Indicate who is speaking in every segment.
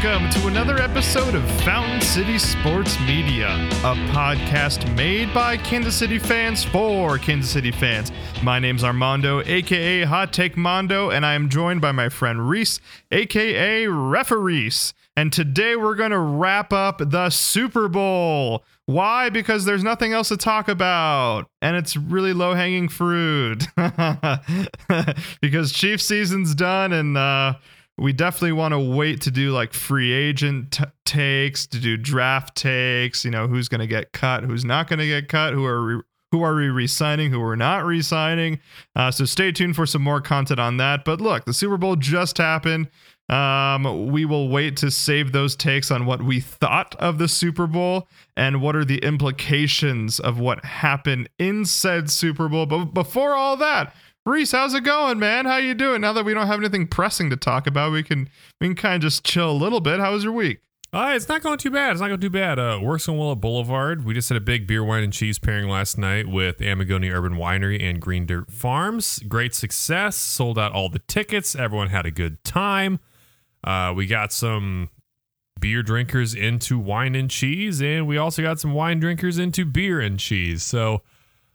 Speaker 1: welcome to another episode of Fountain City Sports Media, a podcast made by Kansas City fans for Kansas City fans. My name's Armando, aka Hot Take Mondo, and I am joined by my friend Reese, aka Referees. And today we're going to wrap up the Super Bowl. Why? Because there's nothing else to talk about. And it's really low hanging fruit. because Chief season's done and, uh, we definitely want to wait to do like free agent t- takes, to do draft takes. You know, who's going to get cut, who's not going to get cut, who are re- who are we re-signing, who are not re-signing. Uh, so stay tuned for some more content on that. But look, the Super Bowl just happened. Um, we will wait to save those takes on what we thought of the Super Bowl and what are the implications of what happened in said Super Bowl. But before all that, Reese, how's it going, man? How you doing? Now that we don't have anything pressing to talk about, we can we can kind of just chill a little bit. How was your week?
Speaker 2: Uh, it's not going too bad. It's not going too bad. Uh, works on Willow Boulevard. We just had a big beer, wine, and cheese pairing last night with Amigoni Urban Winery and Green Dirt Farms. Great success. Sold out all the tickets. Everyone had a good time. Uh, we got some beer drinkers into wine and cheese, and we also got some wine drinkers into beer and cheese. So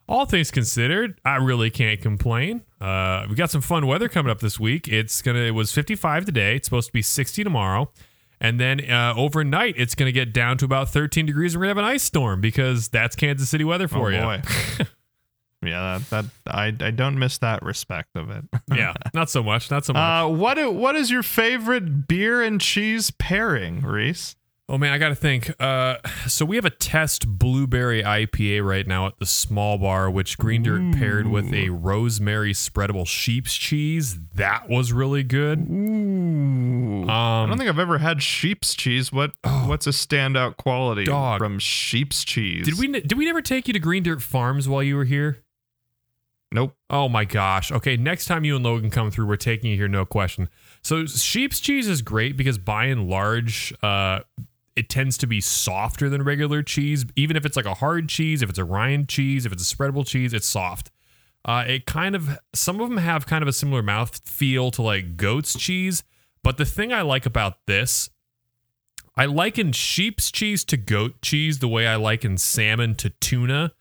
Speaker 2: all things considered, I really can't complain. Uh, we got some fun weather coming up this week. It's gonna it was 55 today. It's supposed to be 60 tomorrow, and then uh, overnight it's gonna get down to about 13 degrees. And we're gonna have an ice storm because that's Kansas City weather for
Speaker 1: oh,
Speaker 2: you.
Speaker 1: Boy. yeah, that, that I I don't miss that respect of it.
Speaker 2: yeah, not so much. Not so much.
Speaker 1: Uh, what what is your favorite beer and cheese pairing, Reese?
Speaker 2: Oh man, I got to think. Uh, so we have a test blueberry IPA right now at the small bar, which Green Dirt Ooh. paired with a rosemary spreadable sheep's cheese. That was really good.
Speaker 1: Ooh. Um, I don't think I've ever had sheep's cheese. What oh, what's a standout quality dog. from sheep's cheese?
Speaker 2: Did we did we never take you to Green Dirt Farms while you were here?
Speaker 1: Nope.
Speaker 2: Oh my gosh. Okay, next time you and Logan come through, we're taking you here, no question. So sheep's cheese is great because by and large, uh, it tends to be softer than regular cheese. Even if it's like a hard cheese, if it's a rind cheese, if it's a spreadable cheese, it's soft. Uh, it kind of some of them have kind of a similar mouth feel to like goat's cheese, but the thing I like about this, I liken sheep's cheese to goat cheese the way I liken salmon to tuna.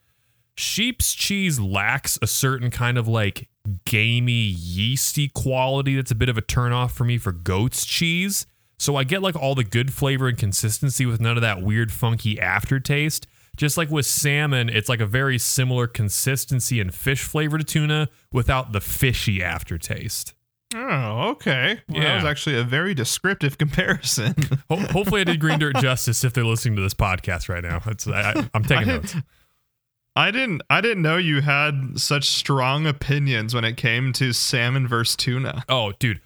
Speaker 2: Sheep's cheese lacks a certain kind of like gamey, yeasty quality that's a bit of a turnoff for me for goat's cheese. So I get like all the good flavor and consistency with none of that weird, funky aftertaste. Just like with salmon, it's like a very similar consistency and fish flavor to tuna without the fishy aftertaste.
Speaker 1: Oh, okay. Well, yeah. That was actually a very descriptive comparison.
Speaker 2: Ho- hopefully, I did Green Dirt justice if they're listening to this podcast right now. I, am taking I notes.
Speaker 1: I didn't. I didn't know you had such strong opinions when it came to salmon versus tuna.
Speaker 2: Oh, dude,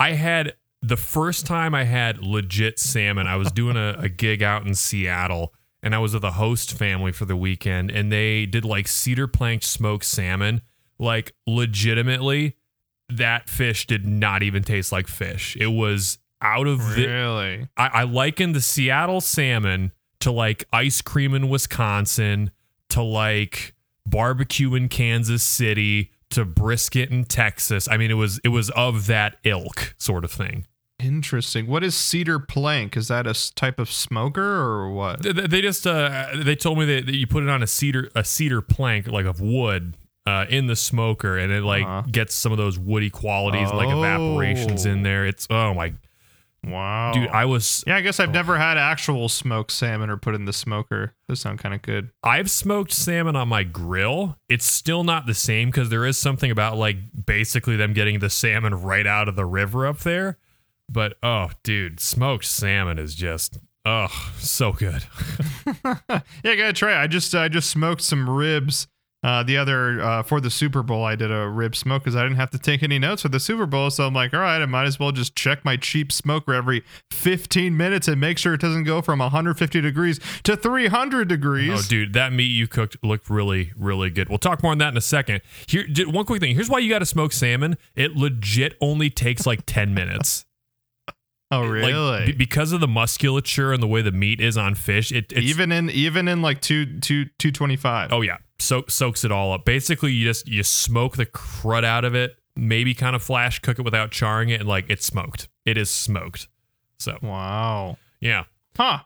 Speaker 2: I had the first time I had legit salmon, I was doing a, a, gig out in Seattle and I was with a host family for the weekend and they did like cedar plank smoked salmon. Like, legitimately, that fish did not even taste like fish. It was out of
Speaker 1: the. Really?
Speaker 2: I, I likened the Seattle salmon to like ice cream in Wisconsin, to like barbecue in Kansas City, to brisket in Texas. I mean, it was it was of that ilk sort of thing.
Speaker 1: Interesting. What is cedar plank? Is that a type of smoker or what?
Speaker 2: They, they just uh, they told me that, that, you put it on a cedar a cedar plank like of wood uh, in the smoker, and it like uh-huh. gets some of those woody qualities, oh. like evaporations in there. It's oh my
Speaker 1: Wow.
Speaker 2: Dude, I was
Speaker 1: Yeah, I guess I've oh. never had actual smoked salmon or put in the smoker. Those sound kind of good.
Speaker 2: I've smoked salmon on my grill. It's still not the same because there is something about like basically them getting the salmon right out of the river up there. But oh, dude, smoked salmon is just oh, so good.
Speaker 1: yeah, I gotta try. I just I just smoked some ribs uh, the other uh, for the Super Bowl, I did a rib smoke because I didn't have to take any notes for the Super Bowl. So I'm like, all right, I might as well just check my cheap smoker every 15 minutes and make sure it doesn't go from 150 degrees to 300 degrees.
Speaker 2: Oh, dude, that meat you cooked looked really, really good. We'll talk more on that in a second. Here, one quick thing. Here's why you got to smoke salmon. It legit only takes like 10 minutes.
Speaker 1: Oh really?
Speaker 2: Like, b- because of the musculature and the way the meat is on fish, it
Speaker 1: even in even in like two two two twenty five.
Speaker 2: Oh yeah, so, soaks it all up. Basically, you just you smoke the crud out of it. Maybe kind of flash cook it without charring it, and like it's smoked. It is smoked. So
Speaker 1: Wow.
Speaker 2: yeah.
Speaker 1: Huh.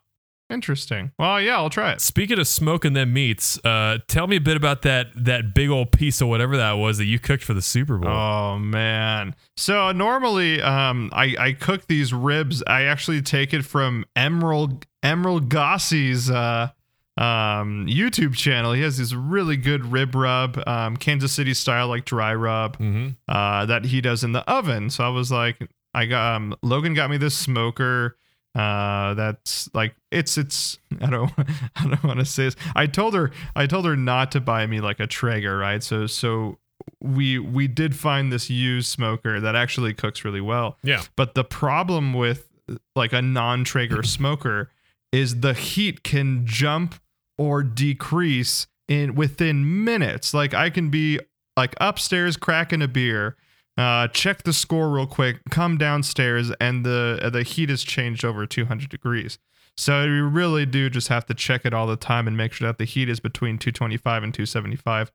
Speaker 1: Interesting. Well, yeah, I'll try it.
Speaker 2: Speaking of smoking them meats, uh, tell me a bit about that that big old piece of whatever that was that you cooked for the Super Bowl.
Speaker 1: Oh man. So normally um I I cook these ribs. I actually take it from Emeril Emeril Lagasse's uh um YouTube channel. He has this really good rib rub, um Kansas City style like dry rub
Speaker 2: mm-hmm.
Speaker 1: uh that he does in the oven. So I was like I got um Logan got me this smoker uh that's like it's it's i don't i don't want to say this. I told her i told her not to buy me like a traeger right? So so we we did find this used smoker that actually cooks really well.
Speaker 2: Yeah.
Speaker 1: but the problem with like a non-traeger smoker is the heat can jump or decrease in within minutes. Like i can be like upstairs cracking a beer uh, check the score real quick, come downstairs, and the uh, the heat has changed over 200 degrees. So you really do just have to check it all the time and make sure that the heat is between 225 and 275.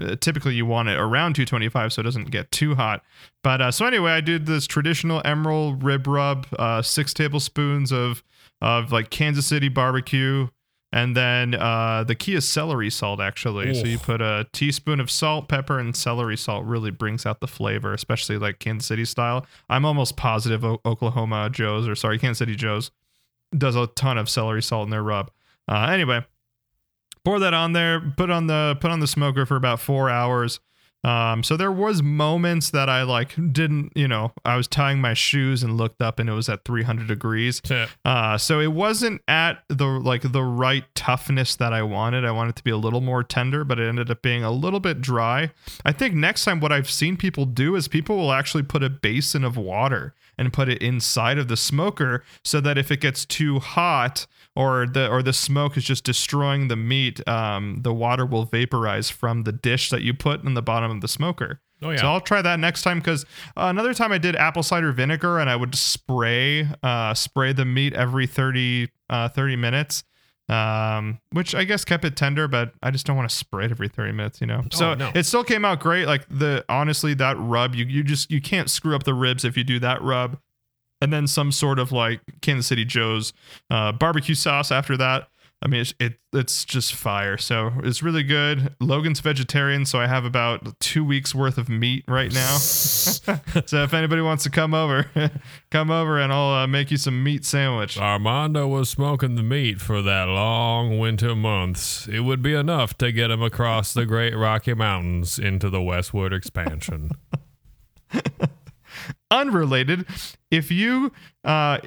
Speaker 1: Uh, typically, you want it around 225 so it doesn't get too hot. But uh, so anyway, I did this traditional Emeril rib rub, uh, six tablespoons of of like Kansas City barbecue, and then uh, the key is celery salt, actually. So you put a teaspoon of salt, pepper, and celery salt. Really brings out the flavor, especially like Kansas City style. I'm almost positive o- Oklahoma Joe's, or sorry, Kansas City Joe's, does a ton of celery salt in their rub. Uh, anyway, pour that on there. Put on the put on the smoker for about four hours. Um, so there was moments that I like didn't, you know, I was tying my shoes and looked up and it was at 300 degrees. Uh, so it wasn't at the like the right toughness that I wanted. I wanted it to be a little more tender, but it ended up being a little bit dry. I think next time what I've seen people do is people will actually put a basin of water and put it inside of the smoker so that if it gets too hot or the or the smoke is just destroying the meat, um, the water will vaporize from the dish that you put in the bottom of the smoker.
Speaker 2: Oh yeah.
Speaker 1: So I'll try that next time because uh, another time I did apple cider vinegar and I would spray uh, spray the meat every 30, uh, 30 minutes, um, which I guess kept it tender, but I just don't want to spray it every 30 minutes, you know? So
Speaker 2: Oh, no.
Speaker 1: it still came out great. Like the honestly, that rub, you, you just you can't screw up the ribs if you do that rub. And then some sort of like Kansas City Joe's uh, barbecue sauce after that. I mean, it's, it it's just fire. So it's really good. Logan's vegetarian, so I have about two weeks worth of meat right now. so if anybody wants to come over, come over and I'll uh, make you some meat sandwich.
Speaker 2: Armando was smoking the meat for that long winter months. It would be enough to get him across the Great Rocky Mountains into the westward expansion.
Speaker 1: Unrelated, if you uh,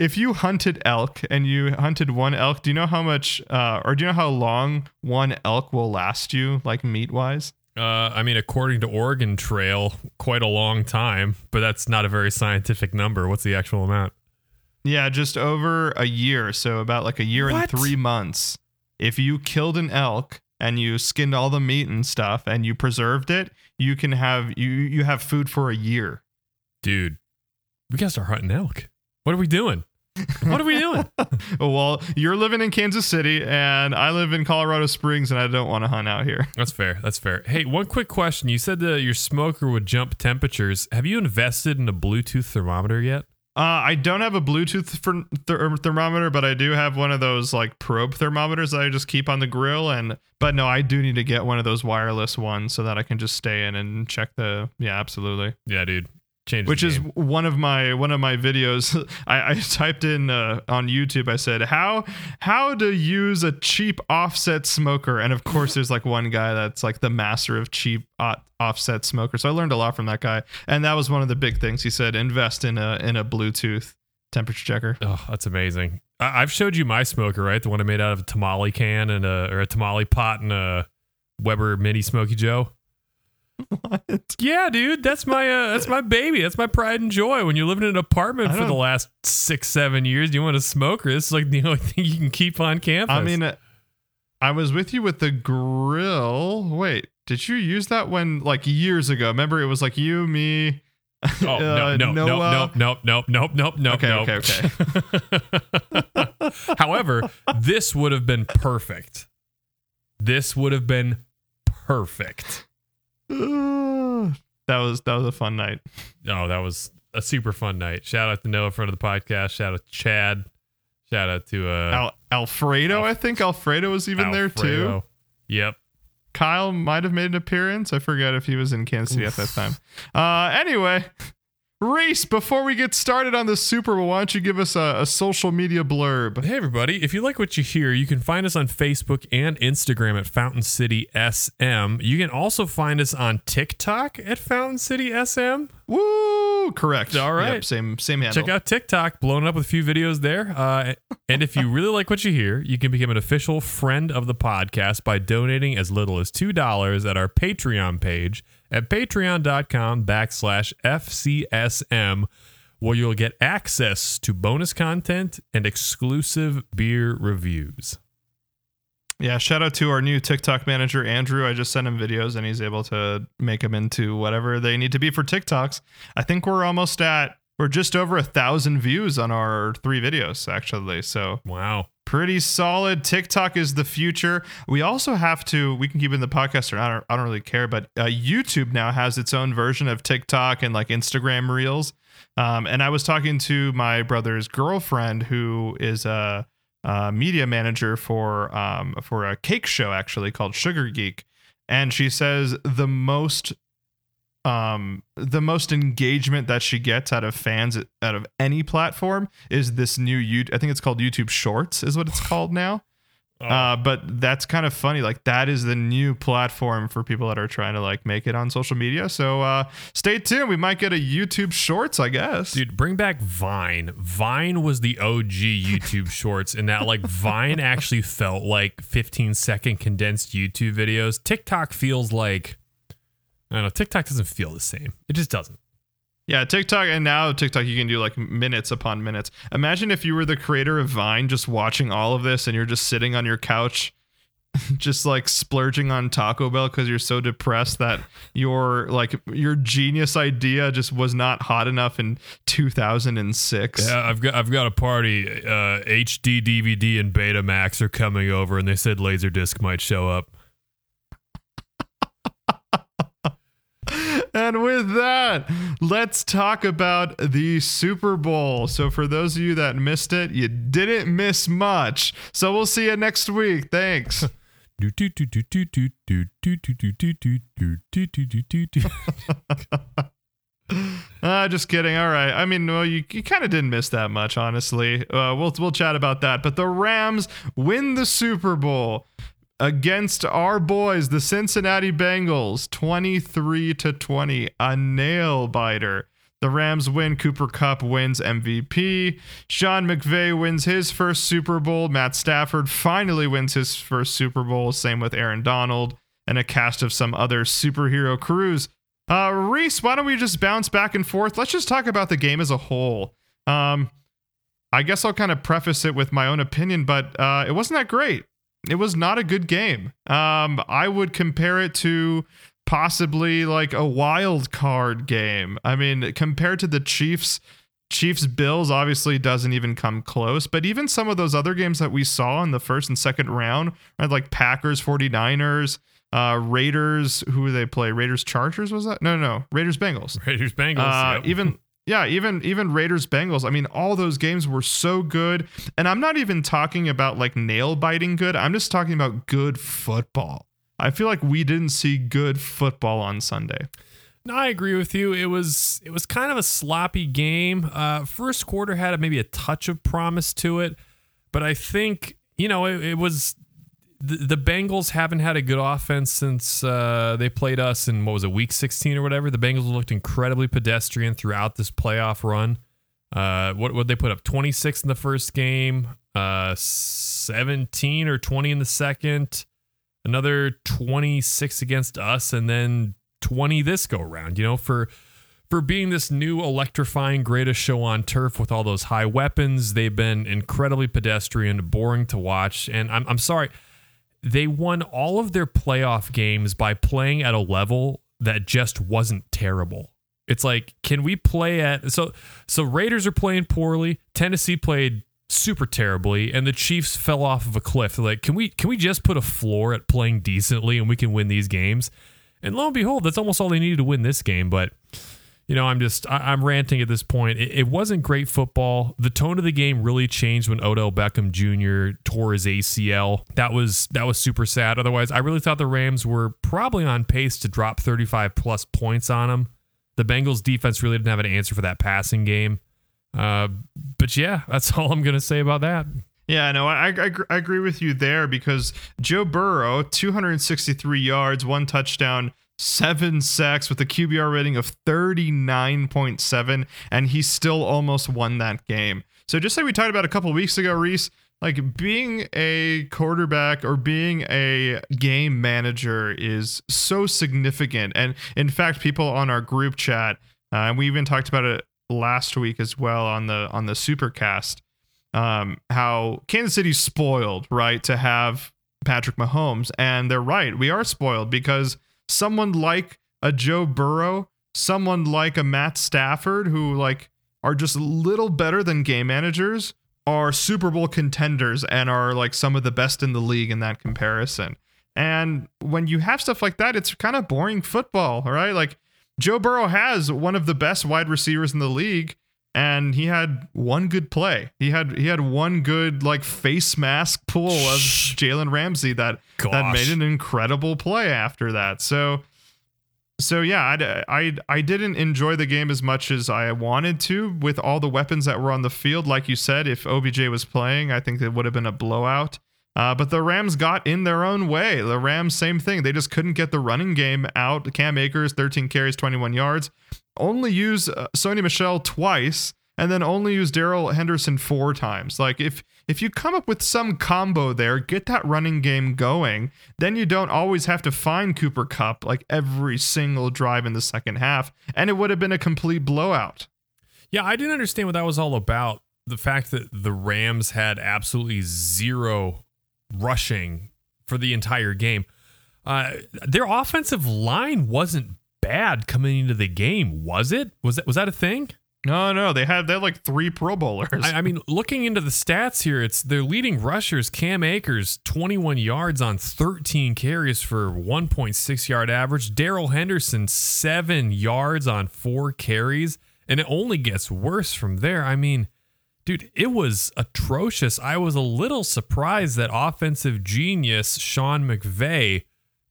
Speaker 1: if you hunted elk and you hunted one elk, do you know how much uh, or do you know how long one elk will last you, like meat wise?
Speaker 2: Uh, I mean, according to Oregon Trail, quite a long time, but that's not a very scientific number. What's the actual amount?
Speaker 1: Yeah, just over a year. So about like a year
Speaker 2: What?
Speaker 1: and three months. If you killed an elk and you skinned all the meat and stuff and you preserved it, you can have you you have food for a year.
Speaker 2: Dude, we gotta start hunting elk. What are we doing? What are we doing?
Speaker 1: well, you're living in Kansas City and I live in Colorado Springs and I don't want to hunt out here.
Speaker 2: That's fair. That's fair. Hey, one quick question. You said that your smoker would jump temperatures. Have you invested in a Bluetooth thermometer yet?
Speaker 1: Uh, I don't have a Bluetooth ther- ther- thermometer, but I do have one of those like probe thermometers that I just keep on the grill. And but no, I do need to get one of those wireless ones so that I can just stay in and check the. Yeah, absolutely.
Speaker 2: Yeah, dude. Change.
Speaker 1: Which is one of my one of my videos. I, I typed in uh, on YouTube. I said how how to use a cheap offset smoker, and of course, there's like one guy that's like the master of cheap offset smoker. So I learned a lot from that guy, and that was one of the big things he said: invest in a in a Bluetooth temperature checker.
Speaker 2: Oh, that's amazing. I- I've showed you my smoker, right? The one I made out of a tamale can and a or a tamale pot and a Weber Mini Smokey Joe.
Speaker 1: What?
Speaker 2: Yeah, dude, that's my uh, that's my baby. That's my pride and joy. When you're living in an apartment for the last six, seven years, you want a smoker. This is like the only thing you can keep on campus.
Speaker 1: I mean, uh, I was with you with the grill. Wait, did you use that when like years ago? Remember, it was like you, me.
Speaker 2: oh no,
Speaker 1: uh,
Speaker 2: no, no,
Speaker 1: Noah.
Speaker 2: no, no, no, no, no,
Speaker 1: Okay,
Speaker 2: no.
Speaker 1: okay,
Speaker 2: okay. However, this would have been perfect. This would have been perfect.
Speaker 1: that was that was a fun night.
Speaker 2: Oh, that was a super fun night. Shout out to Noah, front of the podcast. Shout out to Chad. Shout out to uh,
Speaker 1: Al- Alfredo, I think Alfredo was even there too.
Speaker 2: Yep.
Speaker 1: Kyle might have made an appearance. I forget if he was in Kansas City at that time. Uh, anyway, Reese, before we get started on the Super Bowl, why don't you give us a, a social media blurb?
Speaker 2: Hey everybody, if you like what you hear, you can find us on Facebook and Instagram at Fountain City SM. You can also find us on TikTok at Fountain City SM.
Speaker 1: Woo! Correct.
Speaker 2: All right.
Speaker 1: Yep, same same handle.
Speaker 2: Check out TikTok, blowing up with a few videos there. Uh, and if you really like what you hear, you can become an official friend of the podcast by donating as little as $2 at our Patreon page at patreon.com backslash FCSM, where you'll get access to bonus content and exclusive beer reviews.
Speaker 1: Yeah, shout out to our new TikTok manager, Andrew. I just sent him videos and he's able to make them into whatever they need to be for TikToks. I think we're almost at, we're just over a thousand views on our three videos, actually. So
Speaker 2: Wow.
Speaker 1: Pretty solid. TikTok is the future. We also have to, we can keep it in the podcast or I don't, I don't really care, but uh, YouTube now has its own version of TikTok and like Instagram Reels. Um, and I was talking to my brother's girlfriend who is a, a media manager for um, for a cake show actually called Sugar Geek, and she says the most um the most engagement that she gets out of fans out of any platform is this new you I think it's called YouTube Shorts is what it's called now. Uh, but that's kind of funny. Like that is the new platform for people that are trying to like make it on social media. So uh, stay tuned. We might get a YouTube Shorts, I guess.
Speaker 2: Dude, bring back Vine. Vine was the OG YouTube shorts, and that like Vine actually felt like 15 second condensed YouTube videos. TikTok feels like I don't know. TikTok doesn't feel the same. It just doesn't.
Speaker 1: Yeah, TikTok and now TikTok you can do like minutes upon minutes. Imagine if you were the creator of Vine just watching all of this and you're just sitting on your couch just like splurging on Taco Bell cuz you're so depressed that your like your genius idea just was not hot enough in 2006.
Speaker 2: Yeah, I've got I've got a party. Uh, HD DVD and Betamax are coming over, and they said Laserdisc might show up.
Speaker 1: And with that, let's talk about the Super Bowl. So, for those of you that missed it, you didn't miss much. So, we'll see you next week. Thanks. Uh, just kidding. All right. I mean, well, you, you kind of didn't miss that much, honestly. Uh, we'll we'll chat about that. But the Rams win the Super Bowl against our boys, the Cincinnati Bengals, twenty three to twenty, a nail biter. The Rams win. Cooper Kupp wins MVP. Sean McVay wins his first Super Bowl. Matt Stafford finally wins his first Super Bowl. Same with Aaron Donald and a cast of some other superhero crews. Uh, Reese, why don't we just bounce back and forth? Let's just talk about the game as a whole. Um, I guess I'll kind of preface it with my own opinion, but uh, it wasn't that great. It was not a good game. Um, I would compare it to possibly like a wild card game. I mean, compared to the Chiefs, Chiefs Bills obviously doesn't even come close, but even some of those other games that we saw in the first and second round, right, like Packers 49ers, uh, Raiders, who do they play? Raiders Chargers was that? No, no, no. Raiders Bengals.
Speaker 2: Raiders Bengals.
Speaker 1: Uh,
Speaker 2: yep.
Speaker 1: even yeah, even even Raiders Bengals. I mean, all those games were so good, and I'm not even talking about like nail biting good. I'm just talking about good football. I feel like we didn't see good football on Sunday.
Speaker 2: No, I agree with you. It was it was kind of a sloppy game. Uh, first quarter had maybe a touch of promise to it, but I think you know it, it was the, Bengals haven't had a good offense since uh, they played us in what was it week 16 or whatever. The Bengals looked incredibly pedestrian throughout this playoff run. Uh, what would they put up 26 in the first game, uh, 17 or 20 in the second, another 26 against us, and then 20 this go around. You know, for for being this new electrifying greatest show on turf with all those high weapons, they've been incredibly pedestrian, boring to watch. And I'm I'm sorry, they won all of their playoff games by playing at a level that just wasn't terrible. It's like, can we play at so so Raiders are playing poorly, Tennessee played super terribly, and the Chiefs fell off of a cliff. They're like, can we can we just put a floor at playing decently and we can win these games? And lo and behold, that's almost all they needed to win this game. But you know, I'm just I, am ranting at this point. It, it, wasn't great football. The tone of the game really changed when Odell Beckham Jr. tore his ACL. That was that was super sad. Otherwise, I really thought the Rams were probably on pace to drop 35 plus points on them. The Bengals defense really didn't have an answer for that passing game. Uh, but yeah, that's all I'm gonna say about that.
Speaker 1: Yeah, no, I, I, I agree with you there because Joe Burrow, 263 yards, one touchdown, seven sacks with a QBR rating of 39.7, and he still almost won that game. So just like we talked about a couple weeks ago, Reese, like being a quarterback or being a game manager is so significant. And in fact, people on our group chat, uh, and we even talked about it last week as well on the on the Supercast, um, how Kansas City's spoiled, right, to have Patrick Mahomes, and they're right. We are spoiled because someone like a Joe Burrow, someone like a Matt Stafford, who like are just a little better than game managers, are Super Bowl contenders and are like some of the best in the league in that comparison. And when you have stuff like that, it's kind of boring football, right? Like Joe Burrow has one of the best wide receivers in the league, and he had one good play. He had he had one good like face mask pull of Jalen Ramsey that Gosh. that made an incredible play after that. So so yeah, I, I I didn't enjoy the game as much as I wanted to with all the weapons that were on the field. Like you said, if OBJ was playing, I think it would have been a blowout. Uh, but the Rams got in their own way. The Rams, same thing. They just couldn't get the running game out. Cam Akers, 13 carries, 21 yards only use uh, Sony Michel twice and then only use Darrell Henderson four times. Like if if you come up with some combo there, get that running game going, then you don't always have to find Cooper Kupp like every single drive in the second half, and it would have been a complete blowout.
Speaker 2: Yeah, I didn't understand what that was all about. The fact that the Rams had absolutely zero rushing for the entire game. Uh, their offensive line wasn't bad coming into the game, was it? Was that was that a thing?
Speaker 1: No, no, they had they had like three Pro Bowlers.
Speaker 2: I, I, mean, looking into the stats here, it's their leading rushers, Cam Akers, 21 yards on 13 carries for 1.6 yard average. Darrell Henderson, seven yards on four carries, and it only gets worse from there. I mean, dude, it was atrocious. I was a little surprised that offensive genius Sean McVay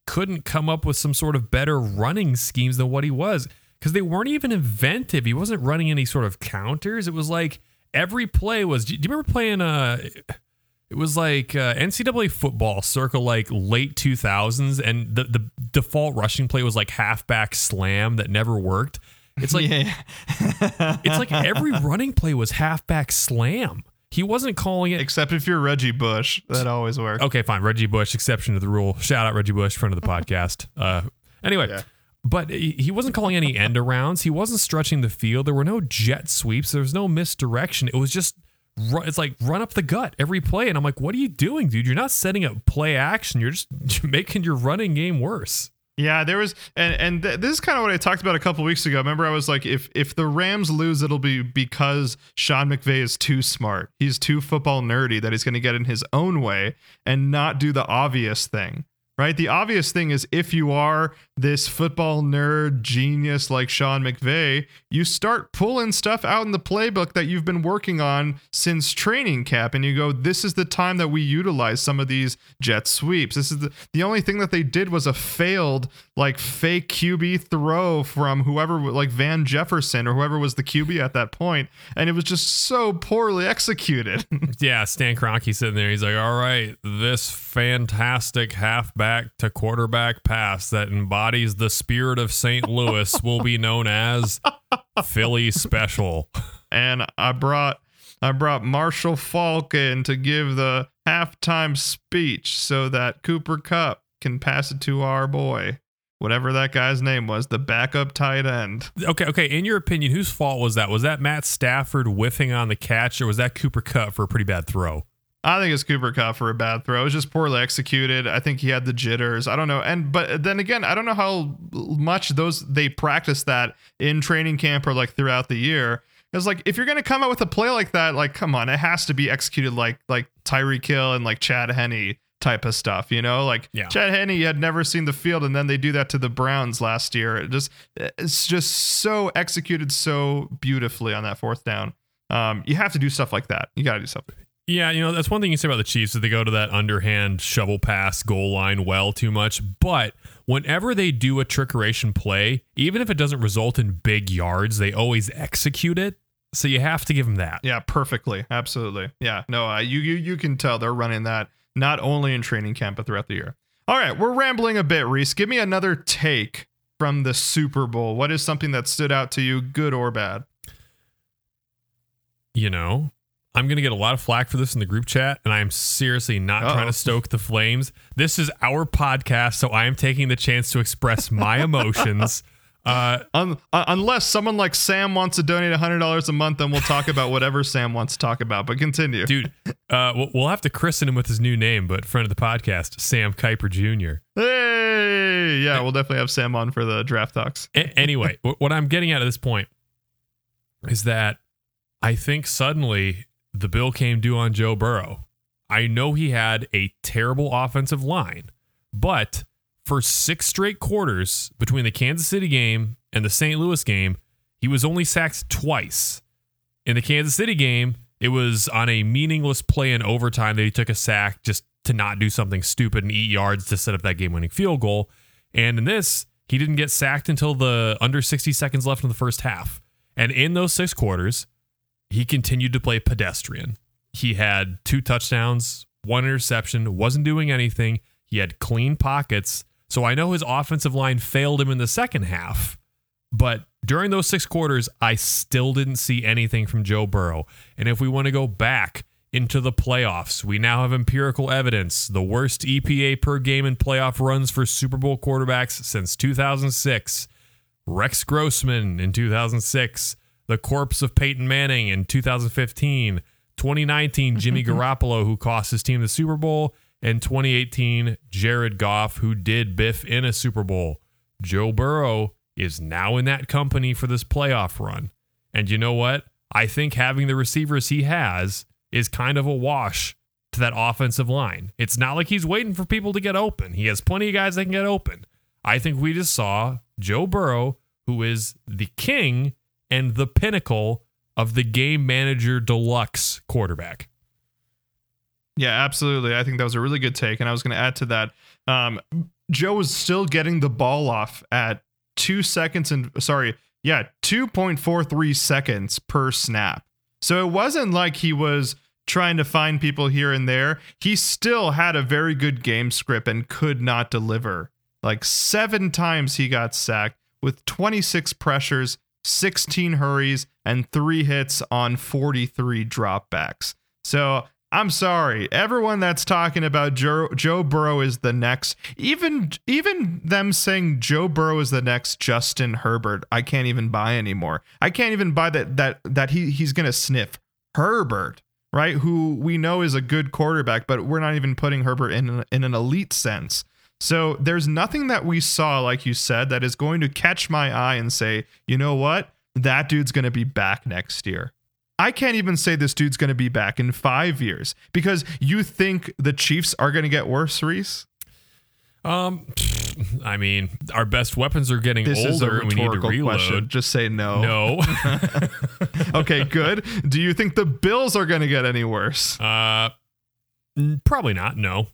Speaker 2: couldn't come up with some sort of better running schemes than what he was because they weren't even inventive. He wasn't running any sort of counters. It was like every play was. Do you remember playing? Uh, it was like uh, NCAA football circle like late 2000s, and the the default rushing play was like halfback slam that never worked. It's like yeah. it's like every running play was halfback slam. He wasn't calling it.
Speaker 1: Except if you're Reggie Bush, that always works.
Speaker 2: Okay, fine. Reggie Bush, exception to the rule. Shout out Reggie Bush, friend of the podcast. Uh, anyway, yeah. but he wasn't calling any end arounds. He wasn't stretching the field. There were no jet sweeps. There was no misdirection. It was just, it's like run up the gut every play. And I'm like, what are you doing, dude? You're not setting up play action. You're just making your running game worse.
Speaker 1: Yeah, there was, and and th- this is kind of what I talked about a couple weeks ago. Remember, I was like, if if the Rams lose, it'll be because Sean McVay is too smart. He's too football nerdy that he's going to get in his own way and not do the obvious thing right? The obvious thing is if you are this football nerd genius like Sean McVay, you start pulling stuff out in the playbook that you've been working on since training camp and you go, this is the time that we utilize some of these jet sweeps. This is the, the only thing that they did was a failed like fake QB throw from whoever like Van Jefferson or whoever was the QB at that point and it was just so poorly executed.
Speaker 2: yeah, Stan Kroenke sitting there. He's like, "All right, this fantastic halfback quarterback to quarterback pass that embodies the spirit of St. Louis will be known as Philly Special.
Speaker 1: And I brought I brought Marshall Faulk in to give the halftime speech so that Cooper Kupp can pass it to our boy. Whatever that guy's name was, the backup tight end.
Speaker 2: Okay, okay. In your opinion, whose fault was that? Was that Matt Stafford whiffing on the catch, or was that Cooper Kupp for a pretty bad throw?
Speaker 1: I think it's Cooper Kupp for a bad throw. It was just poorly executed. I think he had the jitters. I don't know. And but then again, I don't know how much those they practice that in training camp or like throughout the year. It's like if you're gonna come out with a play like that, like come on, it has to be executed like like Tyreek Hill and like Chad Henne type of stuff, you know? Like
Speaker 2: Yeah.
Speaker 1: Chad Henne had never seen the field and then they do that to the Browns last year. It just it's just so executed so beautifully on that fourth down. Um, you have to do stuff like that. You got to do something.
Speaker 2: Yeah, you know, that's one thing you say about the Chiefs is they go to that underhand shovel pass goal line well too much. But whenever they do a trickeration play, even if it doesn't result in big yards, they always execute it. So you have to give them that.
Speaker 1: Yeah, perfectly. Absolutely. Yeah. No, uh, you you you can tell they're running that not only in training camp but throughout the year. All right, we're rambling a bit, Reese. Give me another take from the Super Bowl. What is something that stood out to you, good or bad?
Speaker 2: You know, I'm going to get a lot of flack for this in the group chat, and I am seriously not
Speaker 1: Uh-oh.
Speaker 2: trying to stoke the flames. This is our podcast, so I am taking the chance to express my emotions. Uh,
Speaker 1: Un- uh, unless someone like Sam wants to donate $100 a month, then we'll talk about whatever Sam wants to talk about. But continue.
Speaker 2: dude, uh, we'll, we'll have to christen him with his new name, but friend of the podcast, Sam Kuiper Jr.
Speaker 1: Hey, yeah, we'll definitely have Sam on for the draft talks.
Speaker 2: A- anyway, what I'm getting at at this point is that I think suddenly the bill came due on Joe Burrow. I know he had a terrible offensive line, but for six straight quarters between the Kansas City game and the St. Louis game, he was only sacked twice. In the Kansas City game, it was on a meaningless play in overtime that he took a sack just to not do something stupid and eat yards to set up that game winning field goal. And in this, he didn't get sacked until the under 60 seconds left in the first half. And in those six quarters, he continued to play pedestrian. He had two touchdowns, one interception, wasn't doing anything. He had clean pockets. So I know his offensive line failed him in the second half, but during those six quarters, I still didn't see anything from Joe Burrow. And if we want to go back into the playoffs, we now have empirical evidence the worst EPA per game in playoff runs for Super Bowl quarterbacks since 2006. Rex Grossman in 2006, the corpse of Peyton Manning in 2015, 2019, Jimmy Garoppolo, who cost his team the Super Bowl, and 2018, Jared Goff, who did Biff in a Super Bowl. Joe Burrow is now in that company for this playoff run. And you know what? I think having the receivers he has is kind of a wash to that offensive line. It's not like he's waiting for people to get open. He has plenty of guys that can get open. I think we just saw Joe Burrow, who is the king and the pinnacle of the game manager deluxe quarterback.
Speaker 1: Yeah, absolutely. I think that was a really good take. And I was going to add to that. Um, Joe was still getting the ball off at two seconds and sorry, yeah, 2.43 seconds per snap. So it wasn't like he was trying to find people here and there. He still had a very good game script and could not deliver. Like seven times he got sacked with 26 pressures, 16 hurries, and three hits on 43 dropbacks. So I'm sorry, everyone that's talking about Joe, Joe Burrow is the next, even even them saying Joe Burrow is the next Justin Herbert, I can't even buy anymore. I can't even buy that that that he he's gonna sniff Herbert, right? Who we know is a good quarterback, but we're not even putting Herbert in in an elite sense. So there's nothing that we saw, like you said, that is going to catch my eye and say, you know what, that dude's gonna be back next year. I can't even say this dude's going to be back in five years because you think the Chiefs are going to get worse, Reese.
Speaker 2: Um, I mean, our best weapons are getting
Speaker 1: This is a
Speaker 2: older, and we need to reload.
Speaker 1: question. Just say no.
Speaker 2: No,
Speaker 1: okay, good. Do you think the Bills are going to get any worse?
Speaker 2: uh, probably not. No,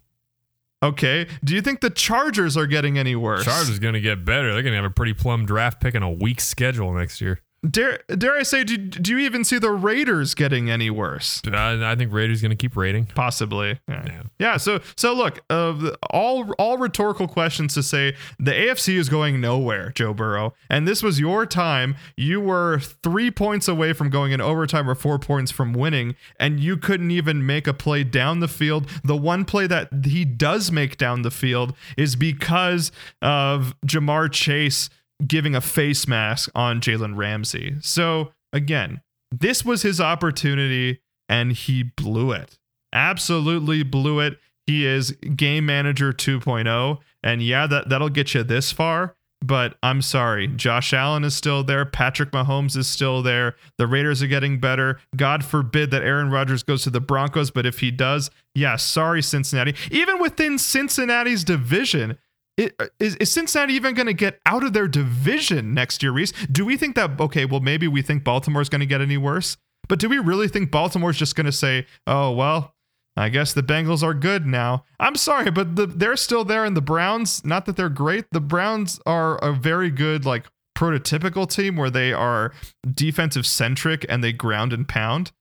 Speaker 1: Okay. Do you think the Chargers are getting any worse?
Speaker 2: Chargers are going to get better. They're going to have a pretty plum draft pick and a weak schedule next year.
Speaker 1: Dare, dare I say, do, do you even see the Raiders getting any worse?
Speaker 2: Uh, I think Raiders going to keep rating.
Speaker 1: Possibly. Yeah.
Speaker 2: Yeah.
Speaker 1: Yeah, so so look, uh, all all rhetorical questions to say the AFC is going nowhere, Joe Burrow, and this was your time. You were three points away from going in overtime or four points from winning, and you couldn't even make a play down the field. The one play that he does make down the field is because of Ja'Marr Chase giving a face mask on Jalen Ramsey. So again, this was his opportunity, and he blew it absolutely blew it. He is game manager 2.0 and yeah that that'll get you this far, but I'm sorry. Josh Allen is still there. Patrick Mahomes is still there. The Raiders are getting better. God forbid that Aaron Rodgers goes to the Broncos, but if he does, yeah, sorry, Cincinnati. Even within Cincinnati's division, it, uh, is, is Cincinnati even going to get out of their division next year, Reese? Do we think that, okay, well, maybe we think Baltimore's going to get any worse? But do we really think Baltimore's just going to say, oh, well, I guess the Bengals are good now. I'm sorry, but the, they're still there. And the Browns, not that they're great, the Browns are a very good, like, prototypical team where they are defensive centric and they ground and pound.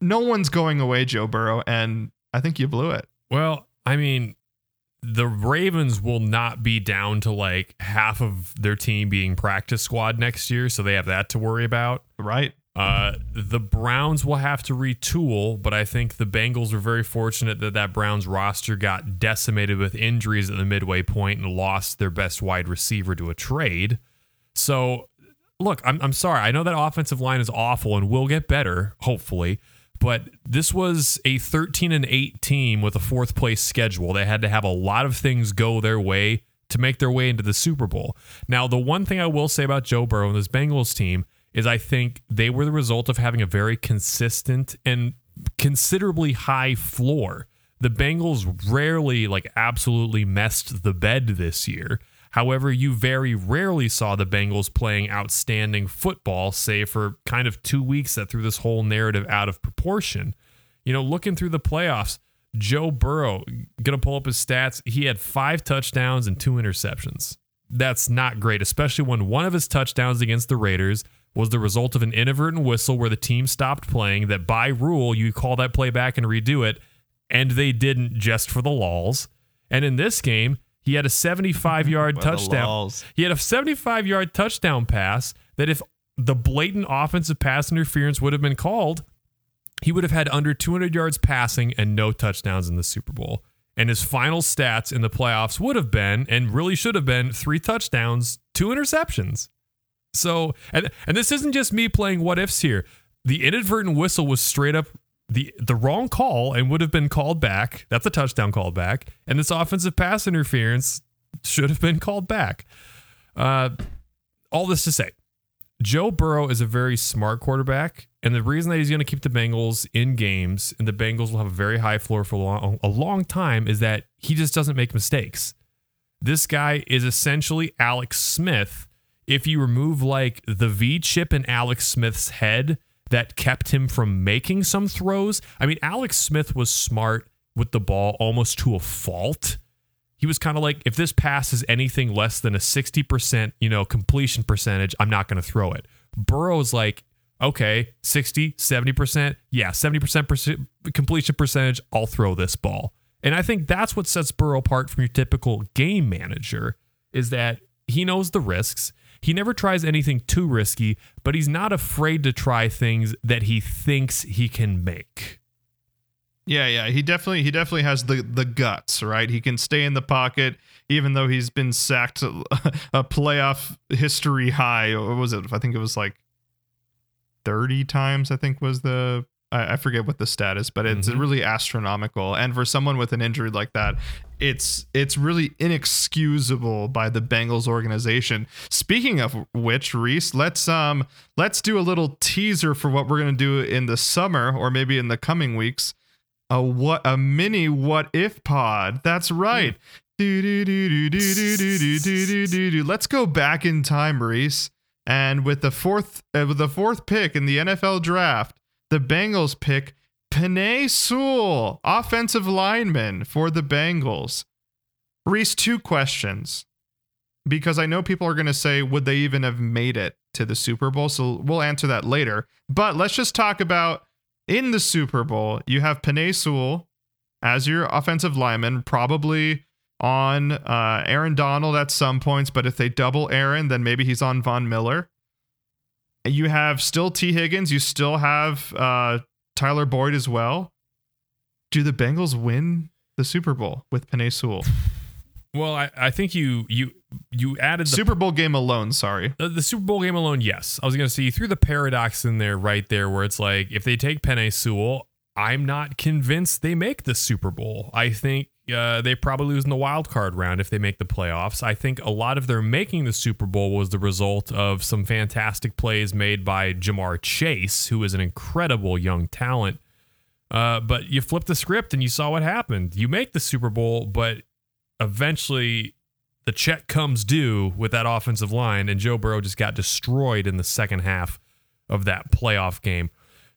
Speaker 1: No one's going away, Joe Burrow. And I think you blew it.
Speaker 2: Well, I mean, the Ravens will not be down to like half of their team being practice squad next year, so they have that to worry about.
Speaker 1: Right.
Speaker 2: Uh, the Browns will have to retool, but I think the Bengals are very fortunate that that Browns roster got decimated with injuries at the midway point and lost their best wide receiver to a trade. So, look, I'm, I'm sorry. I know that offensive line is awful and will get better, hopefully, but this was a 13 and 8 team with a fourth place schedule. They had to have a lot of things go their way to make their way into the Super Bowl. Now, the one thing I will say about Joe Burrow and this Bengals team is I think they were the result of having a very consistent and considerably high floor. The Bengals rarely, like, absolutely messed the bed this year. However, you very rarely saw the Bengals playing outstanding football, say for kind of two weeks that threw this whole narrative out of proportion. You know, looking through the playoffs, Joe Burrow, gonna pull up his stats. He had five touchdowns and two interceptions. That's not great, especially when one of his touchdowns against the Raiders was the result of an inadvertent whistle where the team stopped playing. That by rule, you call that play back and redo it, and they didn't just for the lulls. And in this game, he had a 75 yard touchdown. He had a 75 yard touchdown pass that if the blatant offensive pass interference would have been called, he would have had under 200 yards passing and no touchdowns in the Super Bowl. And his final stats in the playoffs would have been, and really should have been, three touchdowns, two interceptions. So, and and this isn't just me playing what ifs here. The inadvertent whistle was straight up the the wrong call and would have been called back. That's a touchdown called back. And this offensive pass interference should have been called back. Uh, all this to say, Joe Burrow is a very smart quarterback, and the reason that he's going to keep the Bengals in games and the Bengals will have a very high floor for a long, a long time is that he just doesn't make mistakes. This guy is essentially Alex Smith. If you remove like the V chip in Alex Smith's head that kept him from making some throws. I mean, Alex Smith was smart with the ball almost to a fault. He was kind of like, if this pass is anything less than a 60%, you know, completion percentage, I'm not going to throw it. Burrow's like, okay, 60, 70%. Yeah, 70% completion percentage, I'll throw this ball. And I think that's what sets Burrow apart from your typical game manager is that he knows the risks. He never tries anything too risky, but he's not afraid to try things that he thinks he can make.
Speaker 1: Yeah, yeah, he definitely he definitely has the the guts, right? He can stay in the pocket even though he's been sacked a playoff history high. What was it? I think it was like 30 times I think was the I, I forget what the stat is, but it's mm-hmm. really astronomical. And for someone with an injury like that, it's it's really inexcusable by the Bengals organization. Speaking of which, Reese, let's um let's do a little teaser for what we're gonna do in the summer or maybe in the coming weeks. A what a mini what if pod. That's right. Let's go back in time, Reese. And with the fourth uh, with the fourth pick in the NFL draft, the Bengals pick Penei Sewell, offensive lineman for the Bengals. Reese, two questions. Because I know people are going to say, would they even have made it to the Super Bowl? So we'll answer that later. But let's just talk about in the Super Bowl, you have Penei Sewell as your offensive lineman, probably on uh, Aaron Donald at some points. But if they double Aaron, then maybe he's on Von Miller. You have still Tee Higgins. You still have uh, Tyler Boyd as well. Do the Bengals win the Super Bowl with Penei Sewell?
Speaker 2: Well, I, I think you you you added the
Speaker 1: Super Bowl game alone. Sorry,
Speaker 2: the, the Super Bowl game alone. Yes, I was gonna say you threw the paradox in there right there, where it's like if they take Penei Sewell, I'm not convinced they make the Super Bowl. I think uh, they probably lose in the wild card round if they make the playoffs. I think a lot of their making the Super Bowl was the result of some fantastic plays made by Ja'Marr Chase, who is an incredible young talent. Uh, but you flip the script and you saw what happened. You make the Super Bowl, but eventually the check comes due with that offensive line, and Joe Burrow just got destroyed in the second half of that playoff game.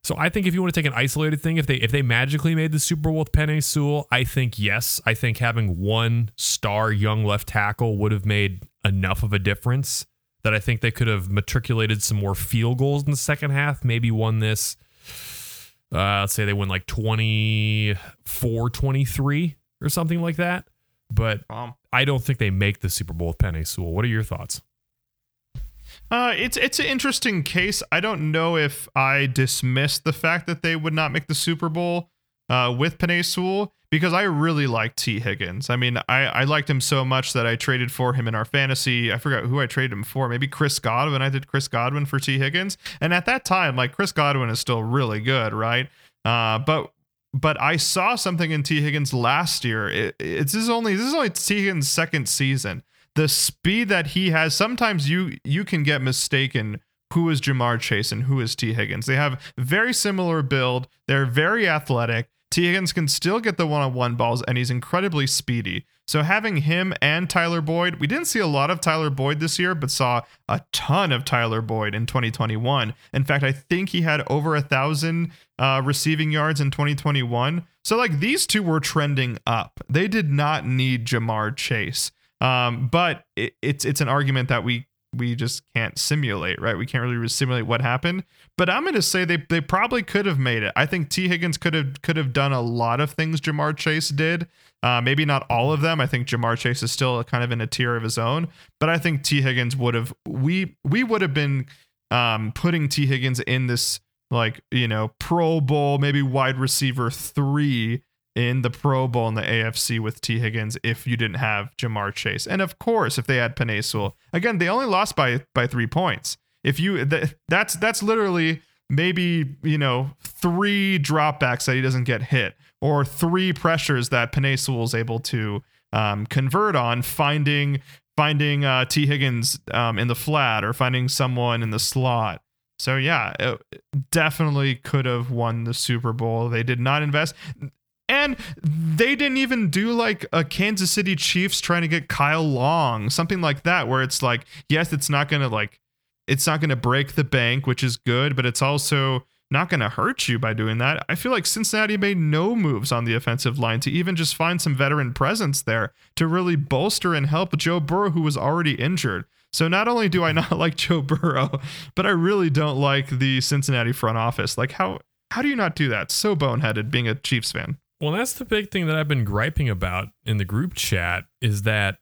Speaker 2: So I think if you want to take an isolated thing, if they if they magically made the Super Bowl with Penei Sewell, I think yes. I think having one star young left tackle would have made enough of a difference that I think they could have matriculated some more field goals in the second half, maybe won this. Uh, let's say they win like 24 23 or something like that. But
Speaker 1: Um,
Speaker 2: I don't think they make the Super Bowl with Penei Sewell. What are your thoughts?
Speaker 1: Uh, it's it's an interesting case. I don't know if I dismiss the fact that they would not make the Super Bowl uh, with Penei Sewell because I really like Tee Higgins. I mean, I, I liked him so much that I traded for him in our fantasy. I forgot who I traded him for. Maybe Chris Godwin. I did Chris Godwin for Tee Higgins, and at that time, like Chris Godwin is still really good, right? Uh, but but I saw something in Tee Higgins last year. It, it's this is only this is only Tee Higgins' second season the speed that he has sometimes you you can get mistaken who is Ja'Marr Chase and who is Tee Higgins. They have very similar build. They're very athletic. Tee Higgins can still get the one-on-one balls and he's incredibly speedy. So having him and Tyler Boyd, we didn't see a lot of Tyler Boyd this year, but saw a ton of Tyler Boyd in 2021. In fact, I think he had over a thousand uh, receiving yards in 2021. So like these two were trending up. They did not need Ja'Marr Chase. Um, but it, it's it's an argument that we we just can't simulate, right? We can't really simulate what happened. But I'm going to say they they probably could have made it. I think Tee Higgins could have could have done a lot of things Ja'Marr Chase did. Uh, maybe not all of them. I think Ja'Marr Chase is still kind of in a tier of his own. But I think Tee Higgins would have we we would have been um, putting Tee Higgins in this like you know Pro Bowl, maybe wide receiver three in the Pro Bowl in the AFC with Tee Higgins if you didn't have Ja'Marr Chase. And of course, if they had Penei Sewell. Again, they only lost by by three points. If you th- that's that's literally maybe, you know, three dropbacks that he doesn't get hit, or three pressures that Penei Sewell is able to um, convert on, finding finding uh, Tee Higgins um, in the flat or finding someone in the slot. So yeah, definitely could have won the Super Bowl. They did not invest. And they didn't even do like a Kansas City Chiefs trying to get Kyle Long, something like that, where it's like, yes, it's not going to like, it's not going to break the bank, which is good, but it's also not going to hurt you by doing that. I feel like Cincinnati made no moves on the offensive line to even just find some veteran presence there to really bolster and help Joe Burrow, who was already injured. So not only do I not like Joe Burrow, but I really don't like the Cincinnati front office. Like how how do you not do that? So boneheaded being a Chiefs fan.
Speaker 2: Well, that's the big thing that I've been griping about in the group chat is that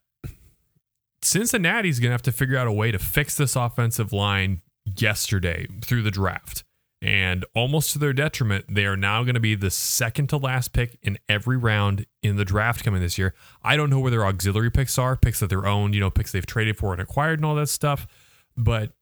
Speaker 2: Cincinnati's going to have to figure out a way to fix this offensive line yesterday through the draft. And almost to their detriment, they are now going to be the second to last pick in every round in the draft coming this year. I don't know where their auxiliary picks are, picks that they're owned, you know, picks they've traded for and acquired and all that stuff. But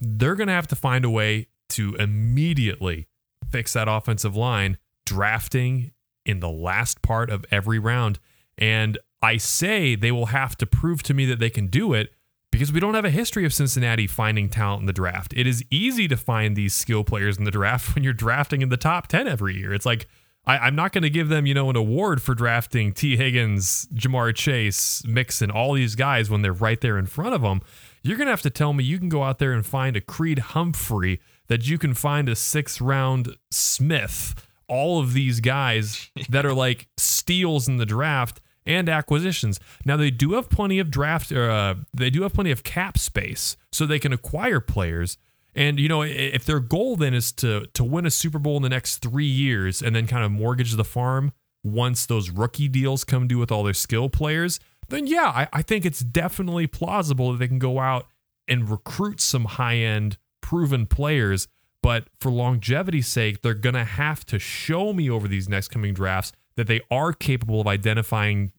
Speaker 2: they're going to have to find a way to immediately fix that offensive line, drafting in the last part of every round. And I say they will have to prove to me that they can do it because we don't have a history of Cincinnati finding talent in the draft. It is easy to find these skill players in the draft when you're drafting in the top 10 every year. It's like, I, am not going to give them, you know, an award for drafting Tee Higgins, Ja'Marr Chase, Mixon, all these guys when they're right there in front of them. You're going to have to tell me you can go out there and find a Creed Humphrey, that you can find a sixth round Smith, all of these guys that are like steals in the draft and acquisitions. Now they do have plenty of draft, uh, they do have plenty of cap space, so they can acquire players. And you know, if their goal then is to to win a Super Bowl in the next three years and then kind of mortgage the farm once those rookie deals come due with all their skill players, then yeah, I, I think it's definitely plausible that they can go out and recruit some high end proven players. But for longevity's sake, they're gonna have to show me over these next coming drafts that they are capable of identifying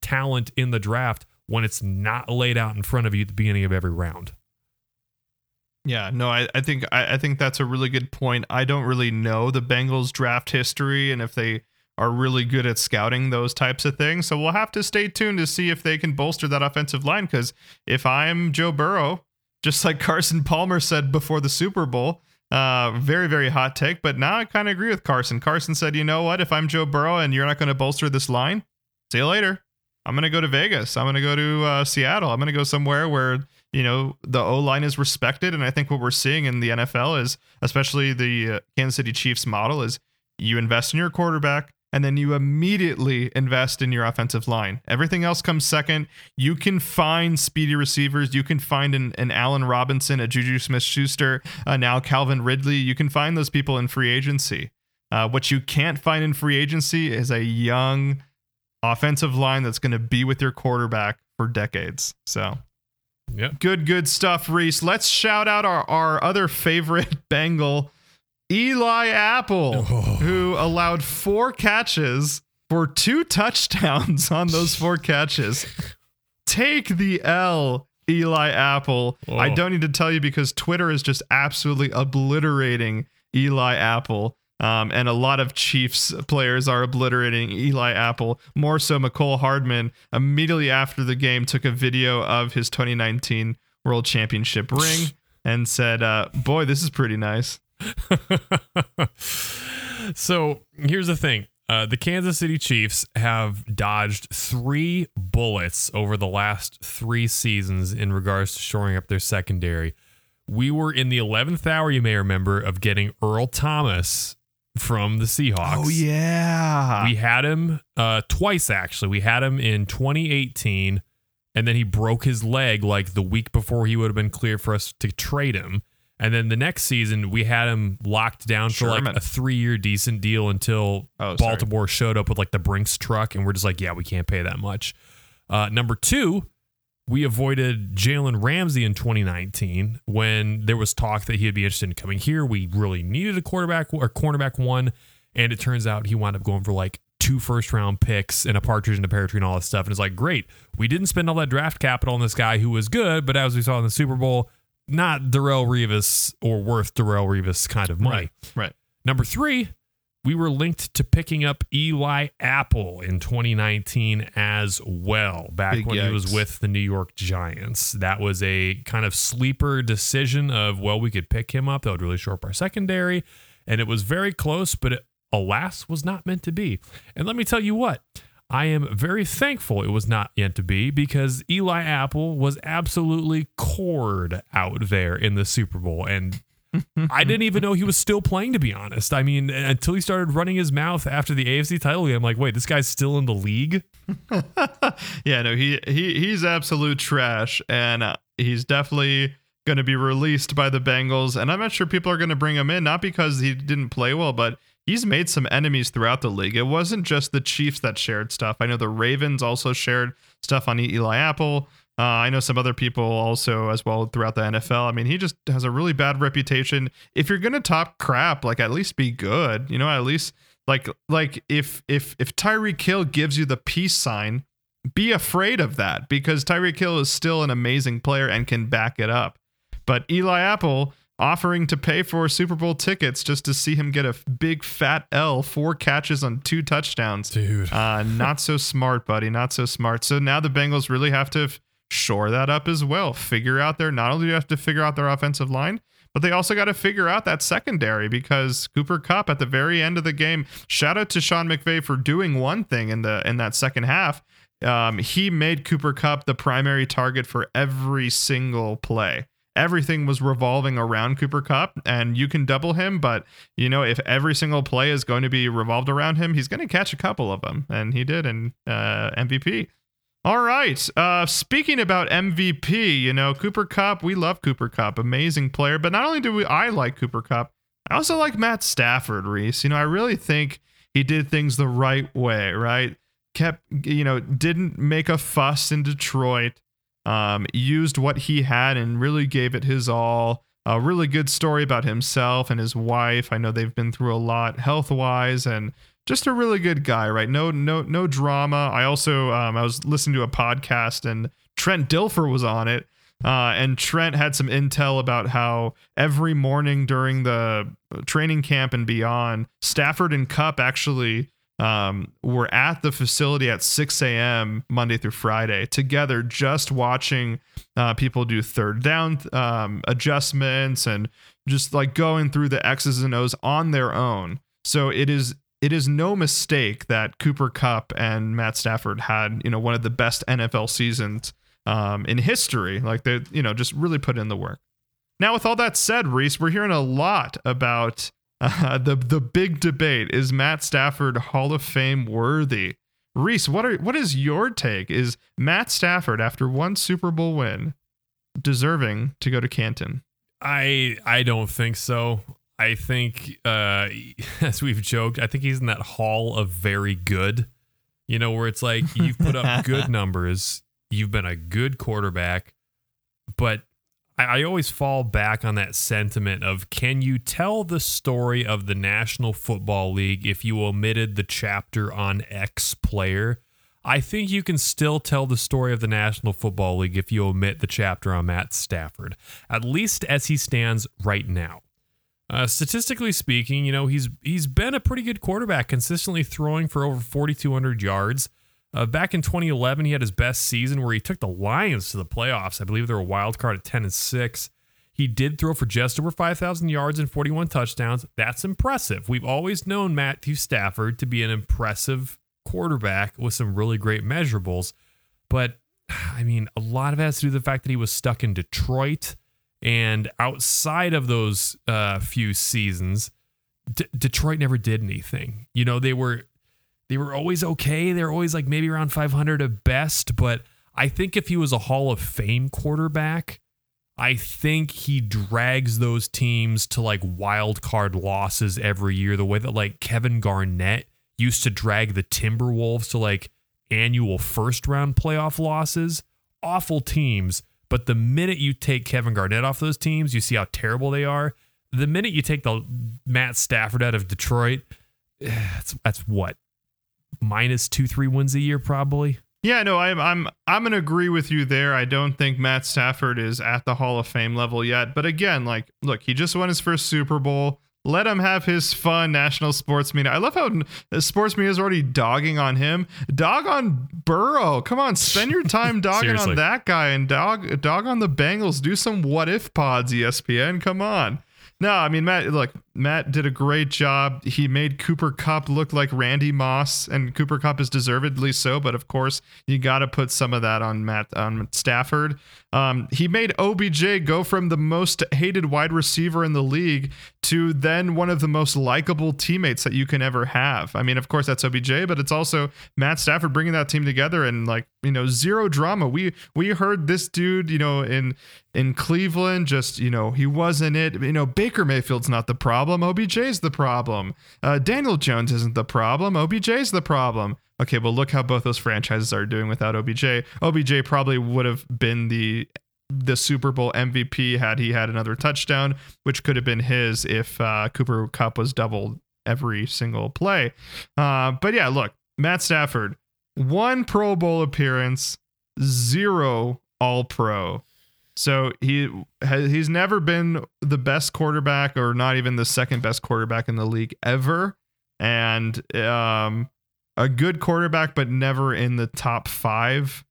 Speaker 2: talent in the draft when it's not laid out in front of you at the beginning of every round.
Speaker 1: Yeah, no, I, I think I, I think that's a really good point. I don't really know the Bengals draft history and if they are really good at scouting those types of things. So we'll have to stay tuned to see if they can bolster that offensive line. Because if I'm Joe Burrow, just like Carson Palmer said before the Super Bowl, uh, very, very hot take. But now I kind of agree with Carson. Carson said, you know what? If I'm Joe Burrow and you're not going to bolster this line, see you later. I'm going to go to Vegas. I'm going to go to uh, Seattle. I'm going to go somewhere where, you know, the O line is respected. And I think what we're seeing in the NFL is, especially the uh, Kansas City Chiefs model, is you invest in your quarterback and then you immediately invest in your offensive line. Everything else comes second. You can find speedy receivers. You can find an, an Allen Robinson, a Juju Smith Schuster, uh, now Calvin Ridley. You can find those people in free agency. Uh, what you can't find in free agency is a young offensive line that's going to be with your quarterback for decades. So,
Speaker 2: yeah,
Speaker 1: good, good stuff, Reese. Let's shout out our, our other favorite Bengal Eli Apple, oh. who allowed four catches for two touchdowns on those four catches. Take the L, Eli Apple. Oh. I don't need to tell you because Twitter is just absolutely obliterating Eli Apple. Um, and a lot of Chiefs players are obliterating Eli Apple. More so, Mecole Hardman immediately after the game took a video of his 2019 World Championship ring and said, uh, "Boy, this is pretty nice."
Speaker 2: so here's the thing. Uh, the Kansas City Chiefs have dodged three bullets over the last three seasons in regards to shoring up their secondary. We were in the 11th hour, you may remember, of getting Earl Thomas from the Seahawks.
Speaker 1: Oh, yeah.
Speaker 2: We had him uh, twice, actually. We had him in 2018, and then he broke his leg like the week before he would have been clear for us to trade him. And then the next season, we had him locked down Sherman. for like a three year decent deal until oh, Baltimore showed up with like the Brinks truck. And we're just like, yeah, we can't pay that much. Uh, number two, we avoided Jalen Ramsey in 2019 when there was talk that he'd be interested in coming here. We really needed a quarterback or cornerback one. And it turns out he wound up going for like two first round picks and a partridge and a pear tree and all this stuff. And it's like, great. We didn't spend all that draft capital on this guy who was good, but as we saw in the Super Bowl, not Darrelle Revis or worth Darrelle Revis kind of money.
Speaker 1: Right. Right.
Speaker 2: Number three, we were linked to picking up Eli Apple in 2019 as well, back Big when yikes. he was with the New York Giants. That was a kind of sleeper decision of, well, we could pick him up. That would really shore up our secondary. And it was very close, but it, alas, was not meant to be. And let me tell you what, I am very thankful it was not yet to be because Eli Apple was absolutely cored out there in the Super Bowl. And I didn't even know he was still playing, to be honest. I mean, until he started running his mouth after the AFC title game, I'm like, wait, this guy's still in the league?
Speaker 1: yeah, no, he, he he's absolute trash. And uh, he's definitely going to be released by the Bengals. And I'm not sure people are going to bring him in, not because he didn't play well, but he's made some enemies throughout the league. It wasn't just the Chiefs that shared stuff. I know the Ravens also shared stuff on Eli Apple. Uh, I know some other people also as well throughout the NFL. I mean, he just has a really bad reputation. If you're gonna talk crap, like at least be good. You know, at least like like if if if Tyreek Hill gives you the peace sign, be afraid of that because Tyreek Hill is still an amazing player and can back it up. But Eli Apple, offering to pay for Super Bowl tickets just to see him get a big fat L, four catches on two touchdowns.
Speaker 2: Dude.
Speaker 1: Uh, not so smart, buddy. Not so smart. So now the Bengals really have to shore that up as well. Figure out their, not only do you have to figure out their offensive line, but they also got to figure out that secondary because Cooper Kupp at the very end of the game, shout out to Sean McVay for doing one thing in the in that second half. Um, he made Cooper Kupp the primary target for every single play everything was revolving around Cooper Kupp, and you can double him, but you know if every single play is going to be revolved around him, he's going to catch a couple of them, and he did in uh, MVP. All right. Uh, speaking about MVP, you know Cooper Kupp, we love Cooper Kupp, amazing player. But not only do we, I like Cooper Kupp, I also like Matt Stafford, Reese. You know, I really think he did things the right way, right? Kept, you know, didn't make a fuss in Detroit um, used what he had and really gave it his all. A really good story about himself and his wife. I know they've been through a lot health wise and just a really good guy, right? No, no, no drama. I also um, I was listening to a podcast and Trent Dilfer was on it. Uh, and Trent had some intel about how every morning during the training camp and beyond, Stafford and Kupp actually um, were at the facility at 6 a.m. Monday through Friday together, just watching uh, people do third down um, adjustments and just like going through the X's and O's on their own. So it is it is no mistake that Cooper Kupp and Matt Stafford had you know one of the best NFL seasons um, in history. Like they you know just really put in the work. Now, with all that said, Reese, we're hearing a lot about uh, the the big debate: is Matt Stafford Hall of Fame worthy? Reese, what are what is your take? Is Matt Stafford, after one Super Bowl win, deserving to go to Canton?
Speaker 2: I I don't think so. I think, uh, as we've joked, I think he's in that hall of very good. You know, where it's like you've put up good numbers, you've been a good quarterback, but I, always fall back on that sentiment of can you tell the story of the National Football League if you omitted the chapter on X player? I think you can still tell the story of the National Football League if you omit the chapter on Matt Stafford, at least as he stands right now. Uh, statistically speaking, you know he's he's been a pretty good quarterback, consistently throwing for over 4,200 yards. Uh, back in 2011, he had his best season where he took the Lions to the playoffs. I believe they were a wild card at 10 and six. He did throw for just over 5,000 yards and 41 touchdowns. That's impressive. We've always known Matthew Stafford to be an impressive quarterback with some really great measurables. But I mean, a lot of it has to do with the fact that he was stuck in Detroit. And outside of those uh, few seasons, D- Detroit never did anything. You know, they were they were always okay. They were always like maybe around 500 at best. But I think if he was a Hall of Fame quarterback, I think he drags those teams to like wild card losses every year, the way that like Kevin Garnett used to drag the Timberwolves to like annual first round playoff losses. Awful teams. But the minute you take Kevin Garnett off those teams, you see how terrible they are. The minute you take the Matt Stafford out of Detroit, that's that's what minus two three wins a year probably.
Speaker 1: Yeah, no, I'm I'm I'm gonna agree with you there. I don't think Matt Stafford is at the Hall of Fame level yet. But again, like, look, he just won his first Super Bowl. Let him have his fun national sports media. I love how uh, sports media is already dogging on him. Dog on Burrow. Come on, spend your time dogging on that guy and dog dog on the Bengals. Do some what if pods, ESPN. Come on. No, I mean Matt. Look, Matt did a great job. He made Cooper Kupp look like Randy Moss, and Cooper Kupp is deservedly so. But of course, you got to put some of that on Matt on Stafford. Um, he made OBJ go from the most hated wide receiver in the league to then one of the most likable teammates that you can ever have. I mean, of course, that's OBJ, but it's also Matt Stafford bringing that team together and like you know zero drama. We we heard this dude, you know, in in Cleveland, just you know he wasn't it. You know, Baker Mayfield's not the problem. OBJ's the problem. Uh, Daniel Jones isn't the problem. OBJ's the problem okay, well, look how both those franchises are doing without OBJ. OBJ probably would have been the the Super Bowl MVP had he had another touchdown, which could have been his if uh, Cooper Kupp was doubled every single play. Uh, but yeah, look, Matt Stafford, one Pro Bowl appearance, zero All Pro. So he has, he's never been the best quarterback or not even the second best quarterback in the league ever. And um, a good quarterback, but never in the top five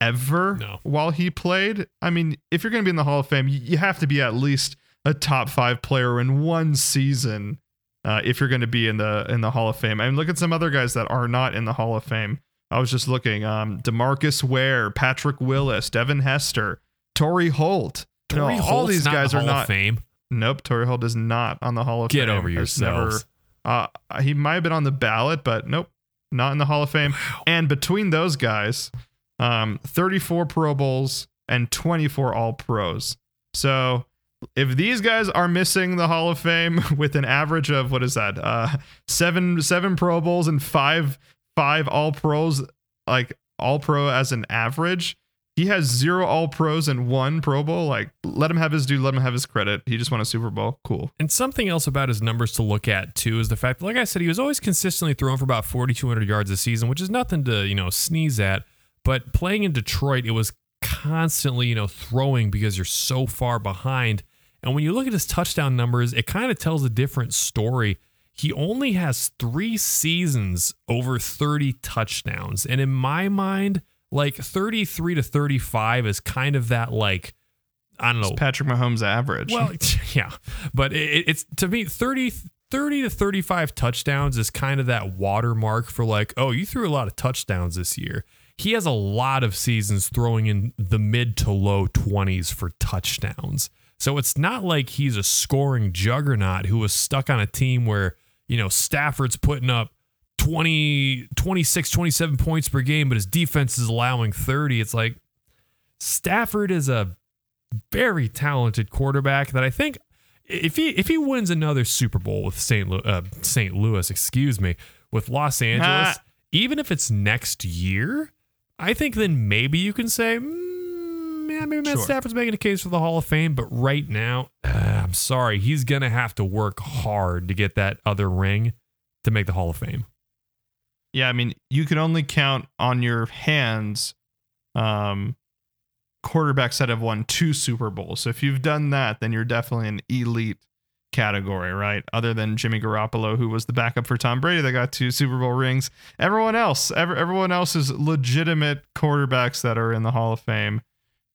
Speaker 1: ever no. while he played. I mean, if you're going to be in the Hall of Fame, you have to be at least a top five player in one season. Uh, if you're going to be in the in the Hall of Fame, I mean, look at some other guys that are not in the Hall of Fame. I was just looking: um, Demarcus Ware, Patrick Willis, Devin Hester, Torry Holt.
Speaker 2: Torry you know, all these guys the are not Fame.
Speaker 1: Nope, Torry Holt is not on the Hall of
Speaker 2: Get
Speaker 1: Fame.
Speaker 2: Get over yourselves.
Speaker 1: Never, uh, he might have been on the ballot, but nope, not in the Hall of Fame. Wow. And between those guys, um, 34 Pro Bowls and 24 All Pros. So if these guys are missing the Hall of Fame with an average of what is that? Uh, seven seven Pro Bowls and five five All Pros, like All Pro as an average. He has zero All Pros and one Pro Bowl. Like, let him have his due. Let him have his credit. He just won a Super Bowl. Cool.
Speaker 2: And something else about his numbers to look at too is the fact, like I said, he was always consistently throwing for about 4,200 yards a season, which is nothing to you know sneeze at. But playing in Detroit, it was constantly you know throwing because you're so far behind. And when you look at his touchdown numbers, it kind of tells a different story. he only has three seasons over 30 touchdowns. And in my mind, like 33 to 35 is kind of that like I don't know.
Speaker 1: It's Patrick Mahomes average.
Speaker 2: Well, yeah, but it, it's to me 30 30 to 35 touchdowns is kind of that watermark for like, oh, you threw a lot of touchdowns this year. He has a lot of seasons throwing in the mid to low 20s for touchdowns. So it's not like he's a scoring juggernaut who was stuck on a team where, you know, Stafford's putting up 20, 26, 27 points per game, but his defense is allowing 30. It's like Stafford is a very talented quarterback that I think if he if he wins another Super Bowl with St. Lu- uh, St. Louis, excuse me, with Los Angeles, even if it's next year, I think then maybe you can say, mm, yeah, maybe Matt
Speaker 1: Sure.
Speaker 2: Stafford's making a case for the Hall of Fame. But right now, uh, I'm sorry, he's gonna have to work hard to get that other ring to make the Hall of Fame.
Speaker 1: Yeah, I mean, you can only count on your hands um, quarterbacks that have won two Super Bowls. So if you've done that, then you're definitely an elite category, right? Other than Jimmy Garoppolo, who was the backup for Tom Brady that got two Super Bowl rings. Everyone else, ever, everyone else is legitimate quarterbacks that are in the Hall of Fame.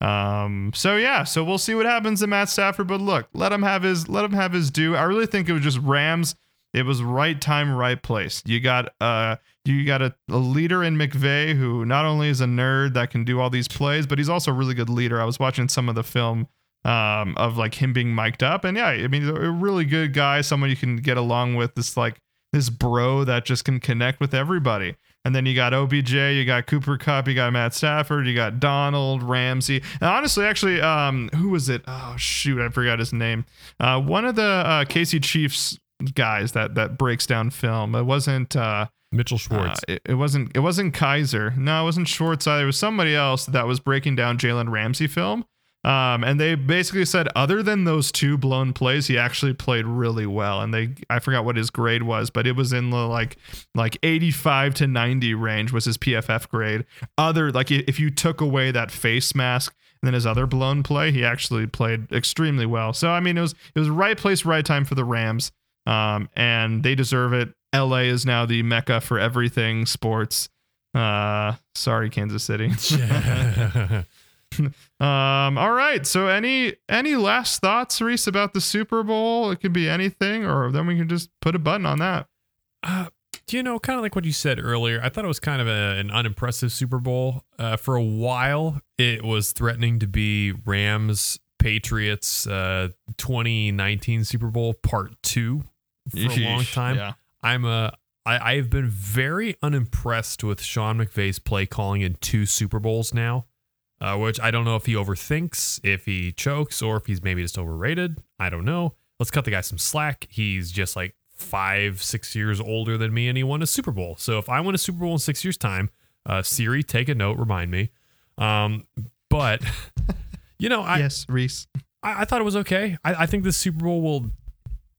Speaker 1: Um, so yeah, so we'll see what happens to Matt Stafford. But look, let him have his let him have his due. I really think it was just Rams. It was right time, right place. You got uh you got a, a leader in McVay who not only is a nerd that can do all these plays, but he's also a really good leader. I was watching some of the film um of like him being mic'd up, and yeah, I mean a really good guy, someone you can get along with. This like this bro that just can connect with everybody. And then you got OBJ, you got Cooper Kupp, you got Matt Stafford, you got Donald Ramsey. And honestly, actually, um, who was it? Oh shoot, I forgot his name. Uh, one of the uh, KC Chiefs guys that that breaks down film. It wasn't. Uh,
Speaker 2: Mitchell Schwartz.
Speaker 1: uh, it, it wasn't. It wasn't Kaiser. No, it wasn't Schwartz either. It was somebody else that was breaking down Jalen Ramsey film. Um, and they basically said, other than those two blown plays, he actually played really well. And they, I forgot what his grade was, but it was in the like, like 85 to 90 range was his PFF grade. Other like if you took away that face mask and then his other blown play, he actually played extremely well. So I mean, it was it was right place, right time for the Rams. Um, and they deserve it. LA is now the mecca for everything sports. Uh, sorry, Kansas City. Um, all right. So any any last thoughts, Reese, about the Super Bowl? It could be anything, or then we can just put a button on that.
Speaker 2: Uh, you know, kind of like what you said earlier, I thought it was kind of a, an unimpressive Super Bowl. Uh, for a while, it was threatening to be Rams Patriots uh, 2019 Super Bowl Part Two for a long time.
Speaker 1: Yeah.
Speaker 2: I'm a I, I've been very unimpressed with Sean McVay's play calling in two Super Bowls now, uh, which I don't know if he overthinks, if he chokes, or if he's maybe just overrated. I don't know. Let's cut the guy some slack. He's just like five, six years older than me, and he won a Super Bowl. So if I win a Super Bowl in six years' time, uh, Siri, take a note, remind me. Um, but you know, I,
Speaker 1: yes, Reese.
Speaker 2: I, I thought it was okay. I, I think the Super Bowl will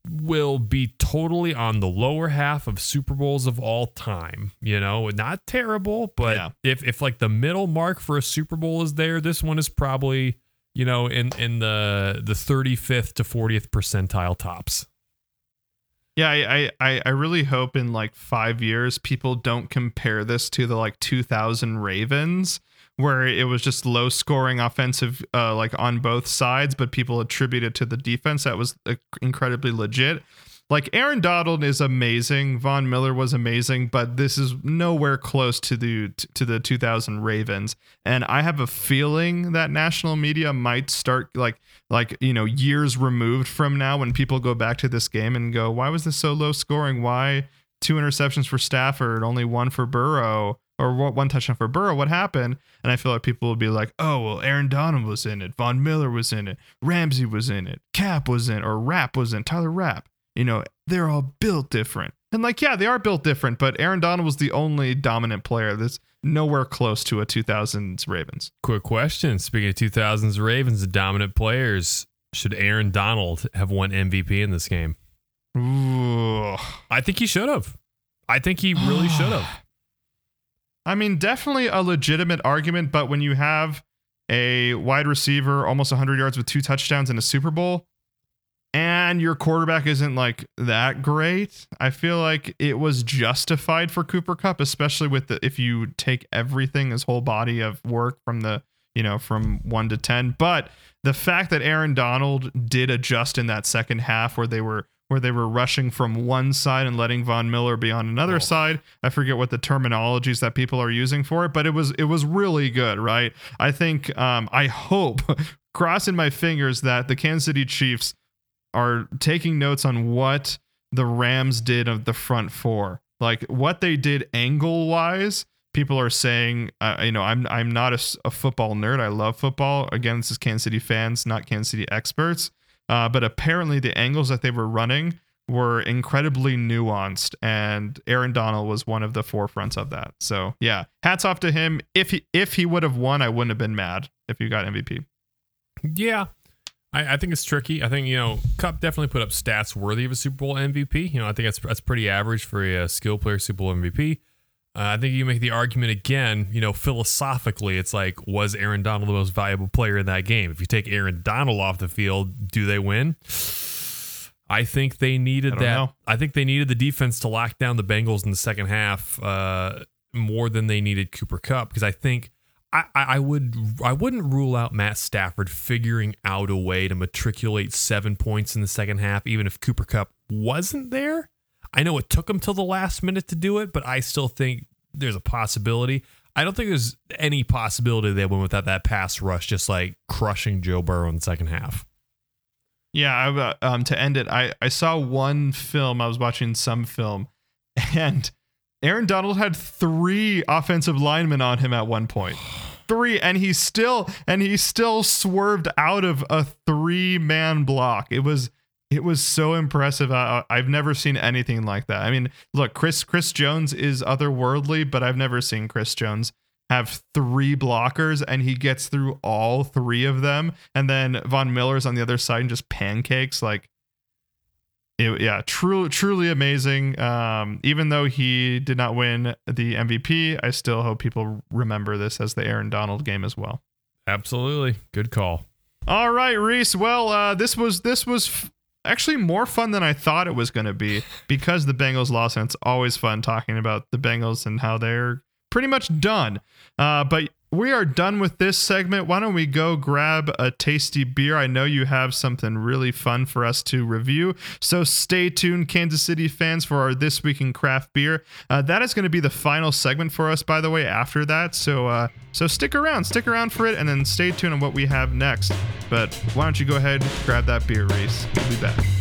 Speaker 2: will be totally on the lower half of Super Bowls of all time. You know, not terrible, but
Speaker 1: Yeah.
Speaker 2: if if like the middle mark for a Super Bowl is there, this one is probably you know in in the the 35th to 40th percentile tops.
Speaker 1: Yeah, I, I I really hope in like five years people don't compare this to the like 2000 Ravens where it was just low scoring offensive uh, like on both sides, but people attribute it to the defense that was uh, incredibly legit. Like Aaron Donald is amazing, Von Miller was amazing, but this is nowhere close to the to the 2000 Ravens. And I have a feeling that national media might start like like you know years removed from now when people go back to this game and go, why was this so low scoring? Why two interceptions for Stafford, only one for Burrow? Or what- one touchdown for Burrow. What happened? And I feel like people will be like, "Oh, well, Aaron Donald was in it. Von Miller was in it. Ramsey was in it. Cap was in, or Rap was in. Taylor Rapp. You know, they're all built different. And like, yeah, they are built different. But Aaron Donald was the only dominant player that's nowhere close to a 2000s Ravens.
Speaker 2: Quick question: Speaking of 2000s Ravens, the dominant players, should Aaron Donald have won MVP in this game?
Speaker 1: Ooh.
Speaker 2: I think he should have. I think he really should have.
Speaker 1: I mean, definitely a legitimate argument, but when you have a wide receiver almost 100 yards with two touchdowns in a Super Bowl, and your quarterback isn't like that great, I feel like it was justified for Cooper Kupp, especially with the if you take everything, his whole body of work from the you know from one to ten. But the fact that Aaron Donald did adjust in that second half, where they were where they were rushing from one side and letting Von Miller be on another
Speaker 2: Oh.
Speaker 1: side. I forget what the terminologies that people are using for it, but it was it was really good, right? I think um, I hope crossing my fingers that the Kansas City Chiefs are taking notes on what the Rams did of the front four, like what they did angle wise. People are saying, uh, you know, I'm I'm not a football nerd. I love football. Again, this is Kansas City fans, not Kansas City experts. Uh, but apparently, the angles that they were running were incredibly nuanced, and Aaron Donald was one of the forefronts of that. So yeah, hats off to him. If he if he would have won, I wouldn't have been mad if he got MVP.
Speaker 2: Yeah. I, I think it's tricky. I think, you know, Kupp definitely put up stats worthy of a Super Bowl MVP. You know, I think that's that's pretty average for a, uh skill player Super Bowl MVP. Uh, I think you make the argument again, you know, philosophically, it's like, was Aaron Donald the most valuable player in that game? If you take Aaron Donald off the field, do they win? I think they needed
Speaker 1: I
Speaker 2: that.
Speaker 1: know.
Speaker 2: I think they needed the defense to lock down the Bengals in the second half uh, more than they needed Cooper Kupp because I think I, I I would I wouldn't rule out Matt Stafford figuring out a way to matriculate seven points in the second half, even if Cooper Kupp wasn't there. I know it took him till the last minute to do it, but I still think there's a possibility. I don't think there's any possibility they went without that pass rush, just like crushing Joe Burrow in the second half.
Speaker 1: Yeah, I, um, to end it, I, I saw one film. I was watching some film, and Aaron Donald had three offensive linemen on him at one point. Three, and he still and he still swerved out of a three man block. It was it was so impressive. I, I've never seen anything like that. I mean, look, Chris Chris Jones is otherworldly, but I've never seen Chris Jones have three blockers and he gets through all three of them and then von miller's on the other side and just pancakes like it, yeah truly truly amazing um even though he did not win the mvp i still hope people remember this as the aaron donald game as well
Speaker 2: Absolutely. Good call.
Speaker 1: all right reese well uh this was this was actually more fun than i thought it was going to be because the bengals lost and it's always fun talking about the bengals and how they're pretty much done. Uh but we are done with this segment. Why don't we go grab a tasty beer? I know you have something really fun for us to review. So stay tuned, Kansas City fans, for our This Week in Craft Beer. Uh, that is going to be the final segment for us, by the way, after that. So, uh, so stick around, stick around for it, and then stay tuned on what we have next. But why don't you go ahead, grab that beer, Reese? We'll be back.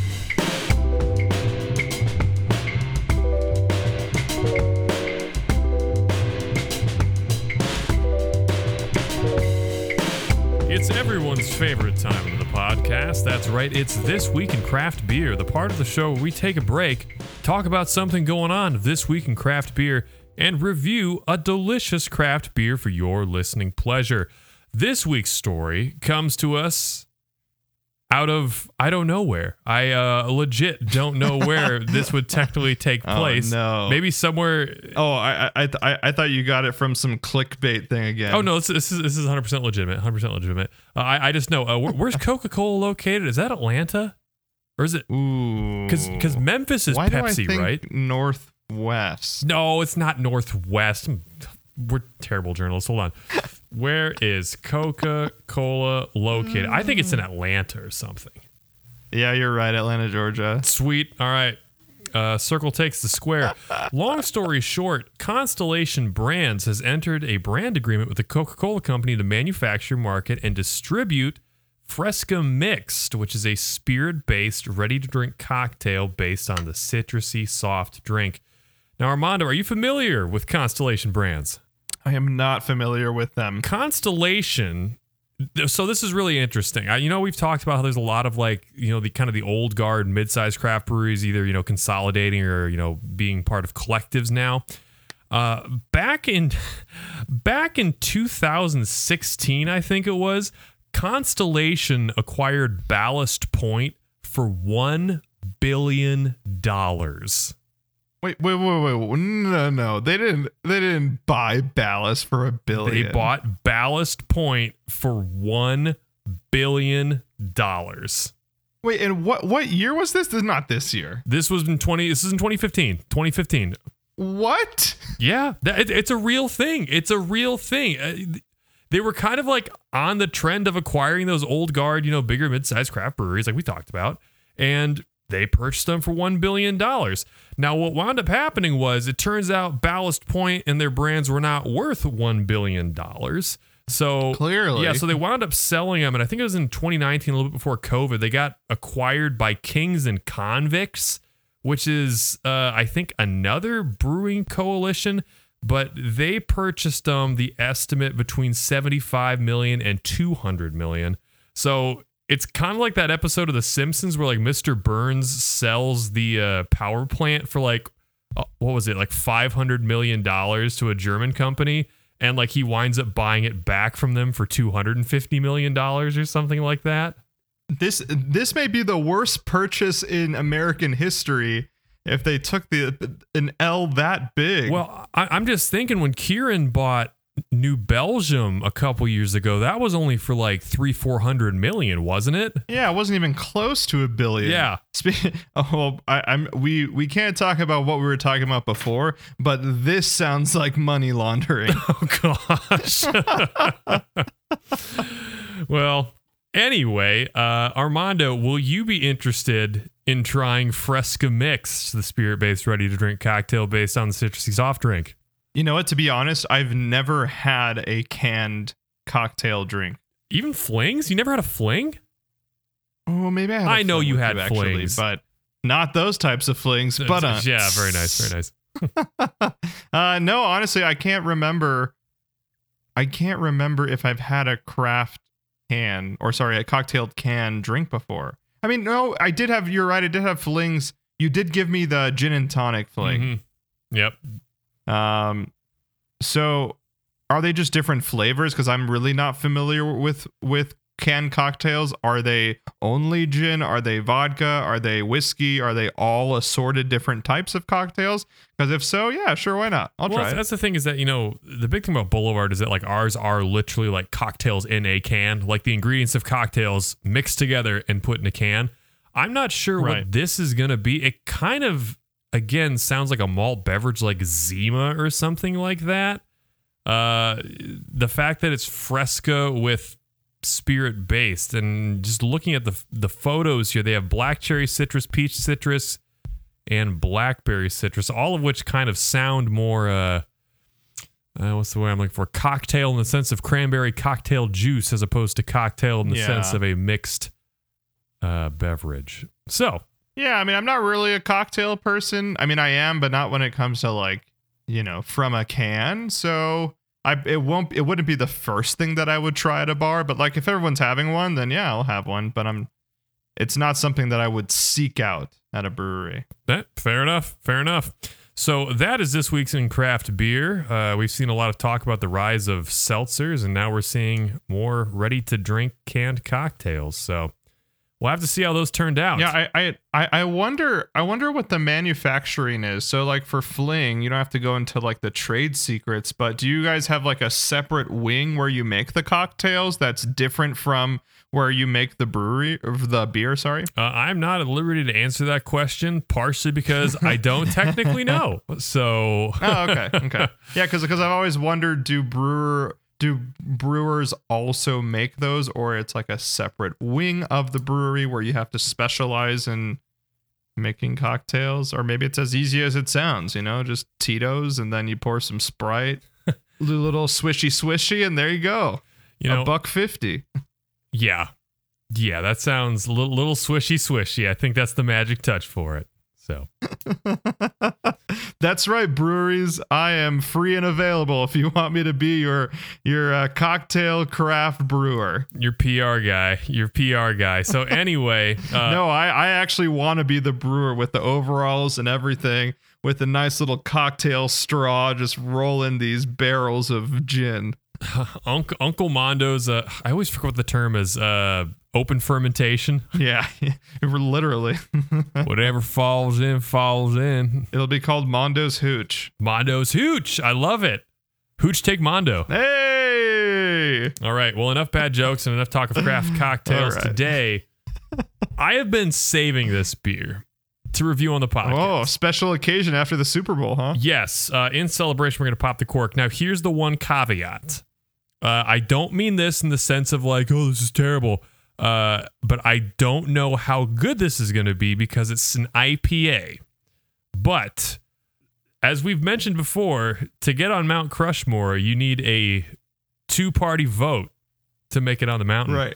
Speaker 2: It's everyone's favorite time of the podcast. That's right, it's This Week in Craft Beer, the part of the show where we take a break, talk about something going on this week in craft beer, and review a delicious craft beer for your listening pleasure. This week's story comes to us out of I don't know where. I uh, legit don't know where this would technically take place.
Speaker 1: Oh,
Speaker 2: place.
Speaker 1: no.
Speaker 2: Maybe somewhere
Speaker 1: Oh, I I, I I thought you got it from some clickbait thing again.
Speaker 2: Oh no, this, this is this is 100 percent legitimate. 100 percent legitimate. Uh, I I just know uh, where, where's Coca Cola located? Is that Atlanta, or is it?
Speaker 1: Ooh.
Speaker 2: Because because Memphis is
Speaker 1: Why
Speaker 2: Pepsi, right?
Speaker 1: Northwest.
Speaker 2: No, it's not Northwest. We're terrible journalists. Hold on. Where is Coca Cola located? I think it's in Atlanta or something.
Speaker 1: Yeah, you're right. Atlanta, Georgia.
Speaker 2: Sweet. All right. Uh, Circle takes the square. Long story short, Constellation Brands has entered a brand agreement with the Coca Cola Company to manufacture, market, and distribute Fresca Mixed, which is a spirit based, ready to drink cocktail based on the citrusy soft drink. Now, Armando, are you familiar with Constellation Brands?
Speaker 1: I am not familiar with them.
Speaker 2: Constellation. So this is really interesting. I, you know, we've talked about how there's a lot of like, you know, the kind of the old guard mid-sized craft breweries, either you know consolidating or you know being part of collectives now. Uh, back in back in 2016, I think it was, Constellation acquired Ballast Point for one billion dollars.
Speaker 1: Wait, wait, wait, wait. No, no. They didn't they didn't buy Ballast for a billion.
Speaker 2: They bought Ballast Point for one billion dollars.
Speaker 1: Wait, and what what year was this? This is not this year.
Speaker 2: This was in 20 this is in 2015. 2015.
Speaker 1: What?
Speaker 2: Yeah, that, it, it's a real thing. It's a real thing. Uh, they were kind of like on the trend of acquiring those old guard, you know, bigger mid-sized craft breweries like we talked about, and they purchased them for one billion dollars. Now, what wound up happening was it turns out Ballast Point and their brands were not worth one billion dollars. So
Speaker 1: Clearly.
Speaker 2: yeah. So they wound up selling them, and I think it was in 2019, a little bit before COVID. They got acquired by Kings and Convicts, which is uh, I think another brewing coalition. But they purchased them the estimate between 75 million and 200 million. So it's kind of like that episode of The Simpsons where like Mr. Burns sells the uh, power plant for like uh, what was it like 500 million dollars to a German company and like he winds up buying it back from them for 250 million dollars or something like that.
Speaker 1: This this may be the worst purchase in American history if they took the an L that big.
Speaker 2: Well, I, I'm just thinking when Kirin bought New Belgium a couple years ago, that was only for like three, four hundred million, wasn't it?
Speaker 1: yeah, it wasn't even close to a billion.
Speaker 2: Yeah.
Speaker 1: Spe- oh, well, I, I'm we we can't talk about what we were talking about before, but this sounds like money laundering.
Speaker 2: Oh gosh. well, anyway, uh, Armando, will you be interested in trying Fresca Mix, the spirit-based ready-to-drink cocktail based on the citrusy soft drink?
Speaker 1: You know what? To be honest, I've never had a canned cocktail drink.
Speaker 2: Even flings? You never had a fling?
Speaker 1: Oh, maybe I. Had
Speaker 2: I know you had
Speaker 1: two, actually,
Speaker 2: flings.
Speaker 1: but not those types of flings. But uh,
Speaker 2: yeah, very nice, very nice.
Speaker 1: uh, no, honestly, I can't remember. I can't remember if I've had a craft can or sorry, a cocktail can drink before. I mean, no, I did have. You're right. I did have flings. You did give me the gin and tonic fling.
Speaker 2: Mhm. Yep.
Speaker 1: Um, so are they just different flavors? Because I'm really not familiar with with canned cocktails. Are they only gin? Are they vodka? Are they whiskey? Are they all assorted different types of cocktails? Because if so, yeah, sure, why not? I'll
Speaker 2: well,
Speaker 1: try
Speaker 2: that's,
Speaker 1: it.
Speaker 2: that's the thing is that you know the big thing about Boulevard is that like ours are literally like cocktails in a can, like the ingredients of cocktails mixed together and put in a can. I'm not sure
Speaker 1: Right.
Speaker 2: what this is gonna be. It kind of again sounds like a malt beverage, like Zima or something like that. Uh, the fact that it's Fresca with spirit based, and just looking at the the photos here, they have black cherry citrus, peach citrus, and blackberry citrus, all of which kind of sound more uh, uh what's the way I'm looking for? Cocktail in the sense of cranberry cocktail juice as opposed to cocktail in the
Speaker 1: Yeah.
Speaker 2: sense of a mixed uh beverage. So,
Speaker 1: Yeah, I mean, I'm not really a cocktail person. I mean, I am, but not when it comes to like, you know, from a can. So I it won't it wouldn't be the first thing that I would try at a bar, but like if everyone's having one, then yeah, I'll have one, but I'm it's not something that I would seek out at a brewery.
Speaker 2: that fair enough. Fair enough. So that is this week's in craft beer. Uh, we've seen a lot of talk about the rise of seltzers, and now we're seeing more ready to drink canned cocktails. So we'll have to see how those turned out.
Speaker 1: Yeah, I, I I wonder I wonder what the manufacturing is. So like for Fling, you don't have to go into like the trade secrets, but do you guys have like a separate wing where you make the cocktails that's different from where you make the brewery or the beer, sorry?
Speaker 2: Uh, I'm not at liberty to answer that question, partially because I don't technically know. So,
Speaker 1: Oh, okay. Okay. yeah, cuz cuz I've always wondered do brewer do brewers also make those or it's like a separate wing of the brewery where you have to specialize in making cocktails or maybe it's as easy as it sounds, you know, just Tito's and then you pour some Sprite, a little swishy swishy and there you go.
Speaker 2: you know,
Speaker 1: a buck 50.
Speaker 2: yeah. Yeah, that sounds a little, little swishy swishy. I think that's the magic touch for it. So,
Speaker 1: That's right, breweries. I am free and available if you want me to be your your uh, cocktail craft brewer.
Speaker 2: your PR guy, your PR guy. So, anyway, uh,
Speaker 1: no, I, I actually want to be the brewer with the overalls and everything, with a nice little cocktail straw, just rolling these barrels of gin.
Speaker 2: Uncle, Uncle Mondo's, uh, I always forget what the term is, uh, open fermentation.
Speaker 1: Yeah, literally.
Speaker 2: Whatever falls in, falls in.
Speaker 1: It'll be called Mondo's Hooch.
Speaker 2: Mondo's Hooch. I love it. Hooch take Mondo.
Speaker 1: Hey!
Speaker 2: All right. Well, enough bad jokes and enough talk of craft cocktails
Speaker 1: right.
Speaker 2: today. I have been saving this beer to review on the podcast.
Speaker 1: Oh, special occasion after the Super Bowl, huh?
Speaker 2: Yes, uh, in celebration, we're going to pop the cork. Now, here's the one caveat. Uh, I don't mean this in the sense of like, oh, this is terrible. Uh, but I don't know how good this is going to be because it's an IPA. But as we've mentioned before, to get on Mount Crushmore, you need a two party vote to make it on the mountain.
Speaker 1: Right.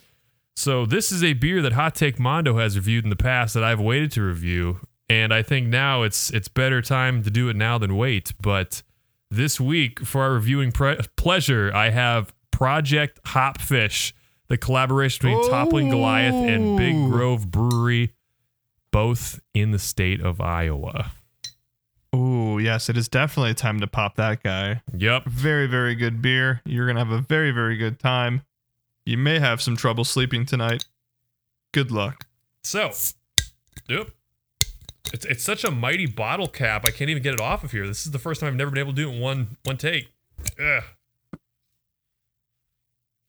Speaker 2: So this is a beer that Hot Take Mondo has reviewed in the past that I've waited to review, and I think now it's it's better time to do it now than wait. But this week, for our reviewing pre- pleasure, I have Project Hopfish, the collaboration between Toppling Goliath and Big Grove Brewery, both in the state of Iowa.
Speaker 1: Oh, yes, it is definitely time to pop that guy.
Speaker 2: Yep.
Speaker 1: Very, very good beer. You're going to have a very, very good time. You may have some trouble sleeping tonight. Good luck.
Speaker 2: So, yep. It's, it's such a mighty bottle cap. I can't even get it off of here. This is the first time I've never been able to do it in one one take. Ugh.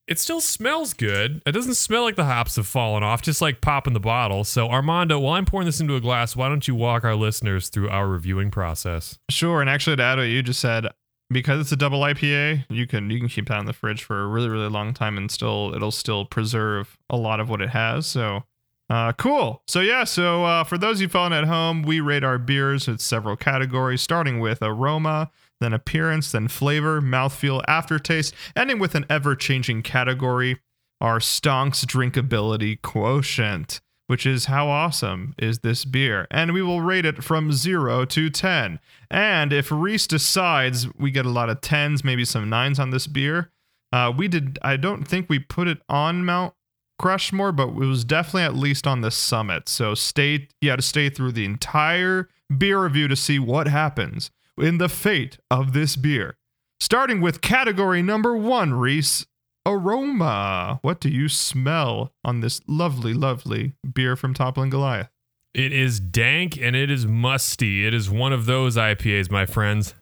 Speaker 2: It still smells good. It doesn't smell like the hops have fallen off, just like popping the bottle. So, Armando, while I'm pouring this into a glass, why don't you walk our listeners through our reviewing process?
Speaker 1: Sure, and actually to add what you just said, because it's a double IPA, you can you can keep that in the fridge for a really really long time and still it'll still preserve a lot of what it has. So, uh, cool. So yeah, so uh, for those of you following at home, we rate our beers with several categories, starting with aroma, then appearance, then flavor, mouthfeel, aftertaste, ending with an ever-changing category, our Stonks drinkability quotient which is how awesome is this beer. And we will rate it from 0 to 10. And if Reese decides we get a lot of 10s, maybe some 9s on this beer, uh, we did, I don't think we put it on Mount Crushmore, but it was definitely at least on the summit. So stay, you had to stay through the entire beer review to see what happens in the fate of this beer. Starting with category number one, Reese aroma. What do you smell on this lovely, lovely beer from Toppling Goliath?
Speaker 2: It is dank and it is musty. It is one of those IPAs, my friends.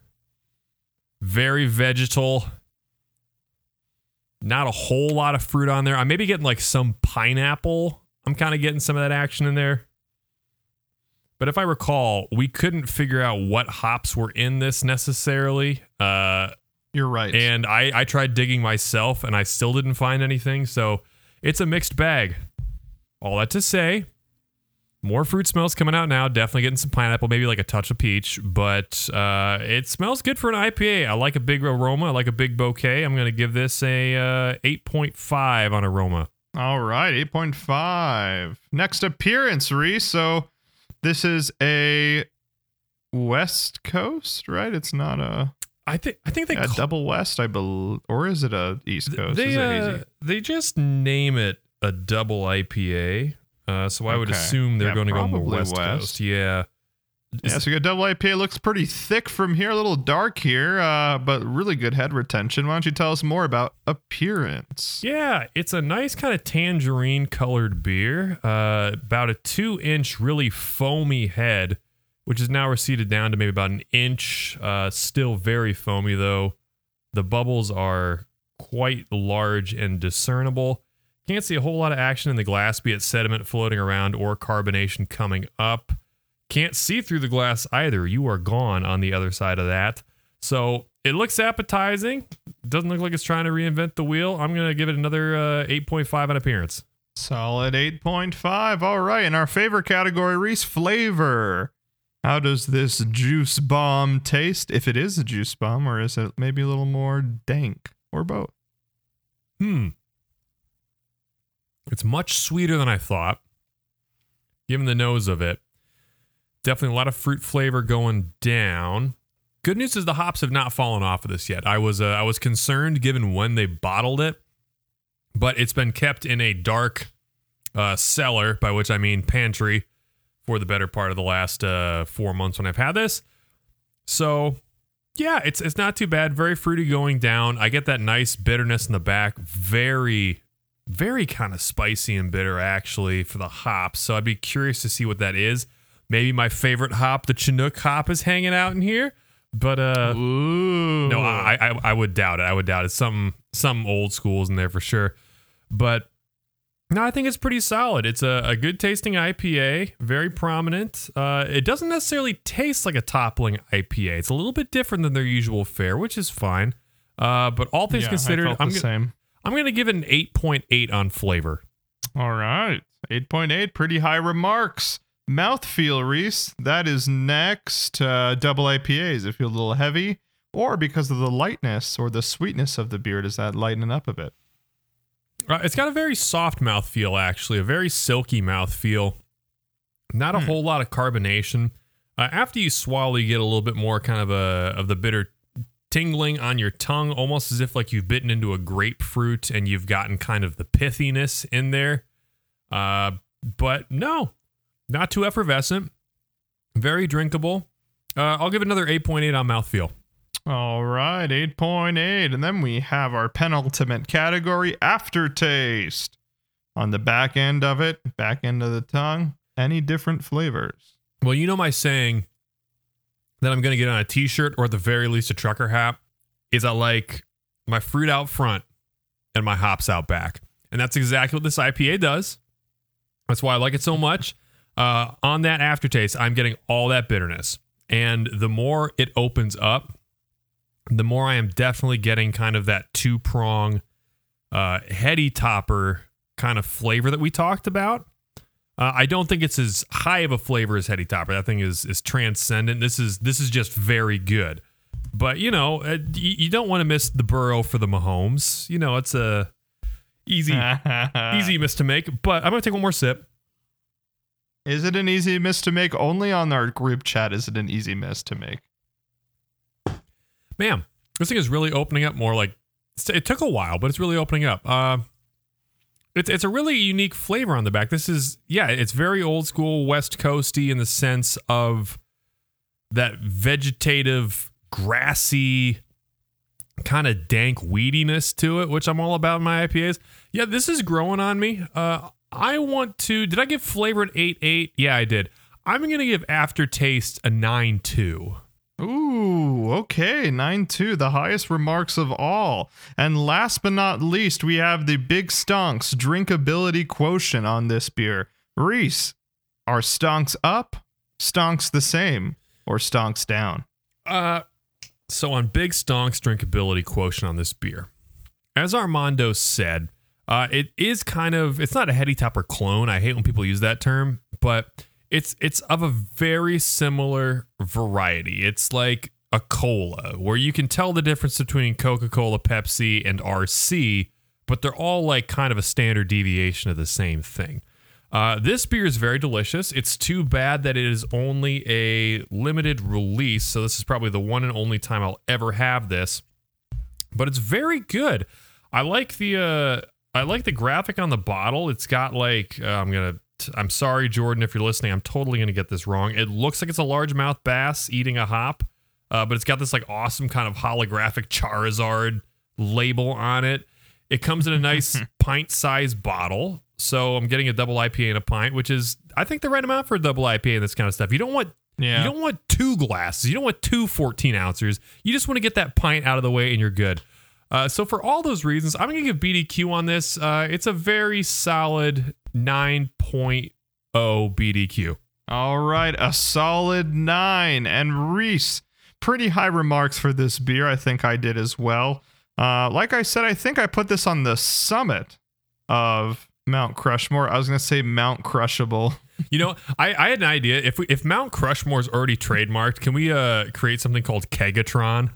Speaker 2: Very vegetal. Not a whole lot of fruit on there. I'm maybe getting like some pineapple. I'm kind of getting some of that action in there. But if I recall, we couldn't figure out what hops were in this necessarily. Uh,
Speaker 1: You're right.
Speaker 2: and I, I tried digging myself and I still didn't find anything. So it's a mixed bag. All that to say, more fruit smells coming out now. Definitely getting some pineapple, maybe like a touch of peach, but uh, it smells good for an IPA. I like a big aroma. I like a big bouquet. I'm going to give this a uh, 8.5 on aroma.
Speaker 1: All right, 8.5. Next appearance, Reese. So this is a West Coast, right? It's not a,
Speaker 2: I think I think they
Speaker 1: a
Speaker 2: ca-
Speaker 1: double West, I believe, or is it a East Coast?
Speaker 2: they
Speaker 1: is it
Speaker 2: uh, they just name it a double IPA. Uh, so I would
Speaker 1: Okay.
Speaker 2: assume they're
Speaker 1: Yeah,
Speaker 2: going to go more
Speaker 1: probably
Speaker 2: West,
Speaker 1: West.
Speaker 2: Coast. Yeah.
Speaker 1: Yeah, so we got double IPA. Looks pretty thick from here, a little dark here, uh, but really good head retention. Why don't you tell us more about appearance?
Speaker 2: Yeah, it's a nice kind of tangerine colored beer. Uh, about a two inch, really foamy head, which is now receded down to maybe about an inch. Uh, still very foamy though. The bubbles are quite large and discernible. Can't see a whole lot of action in the glass, be it sediment floating around or carbonation coming up. Can't see through the glass either. You are gone on the other side of that. So it looks appetizing. Doesn't look like it's trying to reinvent the wheel. I'm going to give it another uh, 8.5 on appearance.
Speaker 1: Solid 8.5. All right. In our favorite category, Reese flavor. How does this juice bomb taste? If it is a juice bomb, or is it maybe a little more dank, or both?
Speaker 2: Hmm. It's much sweeter than I thought, given the nose of it. Definitely a lot of fruit flavor going down. Good news is the hops have not fallen off of this yet. I was uh, I was concerned given when they bottled it, but it's been kept in a dark uh, cellar, by which I mean pantry, for the better part of the last uh, four months when I've had this. So yeah, it's it's not too bad. Very fruity going down. I get that nice bitterness in the back. Very, very kind of spicy and bitter actually for the hops. So I'd be curious to see what that is. Maybe my favorite hop, the Chinook hop, is hanging out in here. But uh,
Speaker 1: Ooh.
Speaker 2: no, I, I I would doubt it. I would doubt it. Some some old schools in there for sure. But No, I think it's pretty solid. It's a, a good tasting IPA, very prominent. Uh, it doesn't necessarily taste like a toppling IPA. It's a little bit different than their usual fare, which is fine. Uh, but all things
Speaker 1: Yeah,
Speaker 2: considered, I'm
Speaker 1: the same.
Speaker 2: I'm gonna give it an 8.8 on flavor.
Speaker 1: All right. 8.8, pretty high remarks. Mouthfeel, Reese. That is next. Uh, double IPAs. It feel a little heavy, or because of the lightness or the sweetness of the beer, does that lighten up a bit?
Speaker 2: Uh, it's got a very soft mouth feel, actually, a very silky mouth feel. Not a
Speaker 1: Hmm.
Speaker 2: whole lot of carbonation. Uh, after you swallow, you get a little bit more kind of a of the bitter tingling on your tongue, almost as if like you've bitten into a grapefruit and you've gotten kind of the pithiness in there. Uh, but no, not too effervescent. Very drinkable. Uh, I'll give another 8.8 on mouthfeel.
Speaker 1: All right, 8.8. And then we have our penultimate category, aftertaste. On the back end of it, back end of the tongue, any different flavors?
Speaker 2: Well, you know my saying that I'm going to get on a t-shirt or at the very least a trucker hat is I like my fruit out front and my hops out back. And that's exactly what this IPA does. That's why I like it so much. Uh, on that aftertaste, I'm getting all that bitterness. And the more it opens up, the more I am definitely getting kind of that two prong, uh, heady topper kind of flavor that we talked about. Uh, I don't think it's as high of a flavor as Heady Topper. That thing is is transcendent. This is this is just very good. But you know, uh, you, you don't want to miss the Burrow for the Mahomes. You know, it's a easy easy miss to make. But I'm gonna take one more sip.
Speaker 1: Is it an easy miss to make? Only on our group chat is it an easy miss to make.
Speaker 2: Man, this thing is really opening up more. Like it took a while, but it's really opening up. Uh, it's it's a really unique flavor on the back. This is yeah, it's very old school West Coasty in the sense of that vegetative, grassy, kind of dank weediness to it, which I'm all about in my IPAs. Yeah, this is growing on me. Uh, I want to. Did I give flavor an eight eight? Yeah, I did. I'm gonna give aftertaste a nine two.
Speaker 1: Ooh, okay. 9 2, the highest remarks of all. And last but not least, we have the Big Stonks drinkability quotient on this beer. Reese, are stonks up, stonks the same, or stonks down?
Speaker 2: Uh, so on Big Stonk's drinkability quotient on this beer, as Armando said, uh, it is kind of it's not a heady topper clone. I hate when people use that term, but it's it's of a very similar variety. It's like a cola where you can tell the difference between Coca-Cola, Pepsi, and RC, but they're all like kind of a standard deviation of the same thing. Uh, this beer is very delicious. It's too bad that it is only a limited release, so this is probably the one and only time I'll ever have this. But it's very good. I like the uh, I like the graphic on the bottle. It's got like uh, I'm gonna. I'm sorry, Jordan, if you're listening. I'm totally gonna get this wrong. It looks like it's a largemouth bass eating a hop, uh, but it's got this like awesome kind of holographic Charizard label on it. It comes in a nice pint-sized bottle, so I'm getting a double IPA in a pint, which is I think the right amount for a double IPA and this kind of stuff. You don't want
Speaker 1: Yeah.
Speaker 2: you don't want two glasses. You don't want two 14 ounces. You just want to get that pint out of the way and you're good. Uh, so for all those reasons, I'm going to give BDQ on this. Uh, it's a very solid 9.0 BDQ.
Speaker 1: All right, a solid nine. And Reese, pretty high remarks for this beer. I think I did as well. Uh, like I said, I think I put this on the summit of Mount Crushmore. I was going to say Mount Crushable.
Speaker 2: You know, I, I had an idea. If we, if Mount Crushmore's already trademarked, can we uh, create something called Kegatron?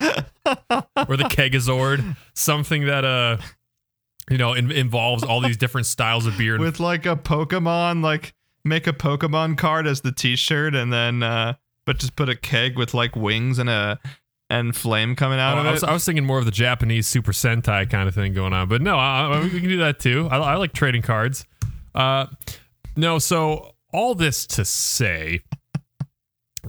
Speaker 2: or the Kegazord? Something that uh you know in, involves all these different styles of beer.
Speaker 1: with like a Pokemon, like make a Pokemon card as the T-shirt, and then uh, but just put a keg with like wings and a and flame coming out
Speaker 2: Oh,
Speaker 1: of
Speaker 2: I,
Speaker 1: it.
Speaker 2: was, I was thinking more of the Japanese Super Sentai kind of thing going on, but no, I, I- we can do that too. I, I like trading cards. Uh, no, so all this to say,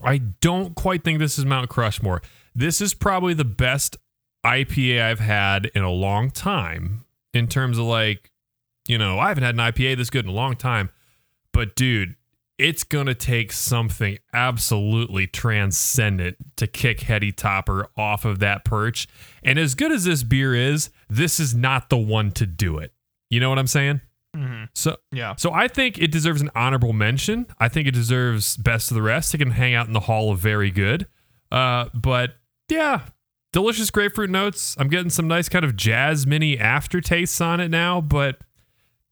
Speaker 2: I don't quite think this is Mount Crushmore. This is probably the best IPA I've had in a long time in terms of like, you know, I haven't had an IPA this good in a long time. But dude, it's going to take something absolutely transcendent to kick Heady Topper off of that perch. And as good as this beer is, this is not the one to do it. You know what I'm saying?
Speaker 1: Mhm.
Speaker 2: So
Speaker 1: Yeah.
Speaker 2: so I think it deserves an honorable mention. I think it deserves best of the rest. It can hang out in the hall of very good. Uh, but yeah, delicious grapefruit notes. I'm getting some nice kind of jazz mini aftertastes on it now, but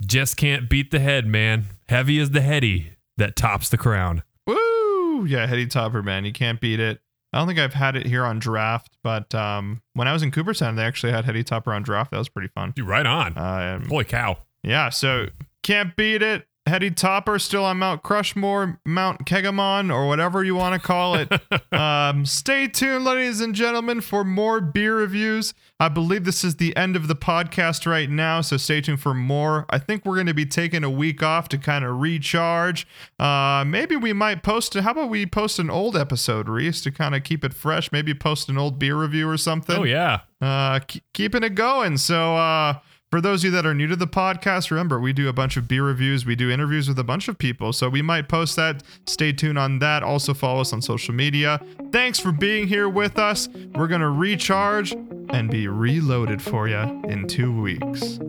Speaker 2: just can't beat the head, man. Heavy as the heady that tops the crown.
Speaker 1: Woo! Yeah, heady topper, man. You can't beat it. I don't think I've had it here on draft, but um, when I was in Cooperstown, they actually had heady topper on draft. That was pretty fun.
Speaker 2: Dude, right on.
Speaker 1: Um,
Speaker 2: Holy cow.
Speaker 1: yeah, so can't beat it. Heady topper still on Mount Crushmore, Mount Kegamon, or whatever you want to call it. um, stay tuned, ladies and gentlemen, for more beer reviews. I believe this is the end of the podcast right now, so stay tuned for more. I think we're going to be taking a week off to kind of recharge. Uh, maybe we might post. How about we post an old episode, Reese, to kind of keep it fresh? Maybe post an old beer review or something
Speaker 2: Oh yeah.
Speaker 1: uh, keep, keeping it going. So, uh, for those of you that are new to the podcast, remember we do a bunch of beer reviews. We do interviews with a bunch of people. So we might post that. Stay tuned on that. Also follow us on social media. Thanks for being here with us. We're going to recharge and be reloaded for you in two weeks.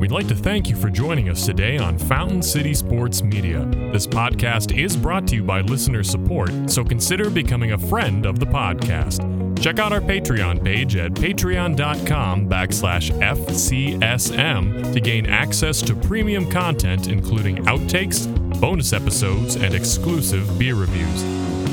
Speaker 2: We'd like to thank you for joining us today on Fountain City Sports Media. This podcast is brought to you by listener support, so consider becoming a friend of the podcast. Check out our Patreon page at patreon.com backslash FCSM to gain access to premium content, including outtakes, bonus episodes, and exclusive beer reviews.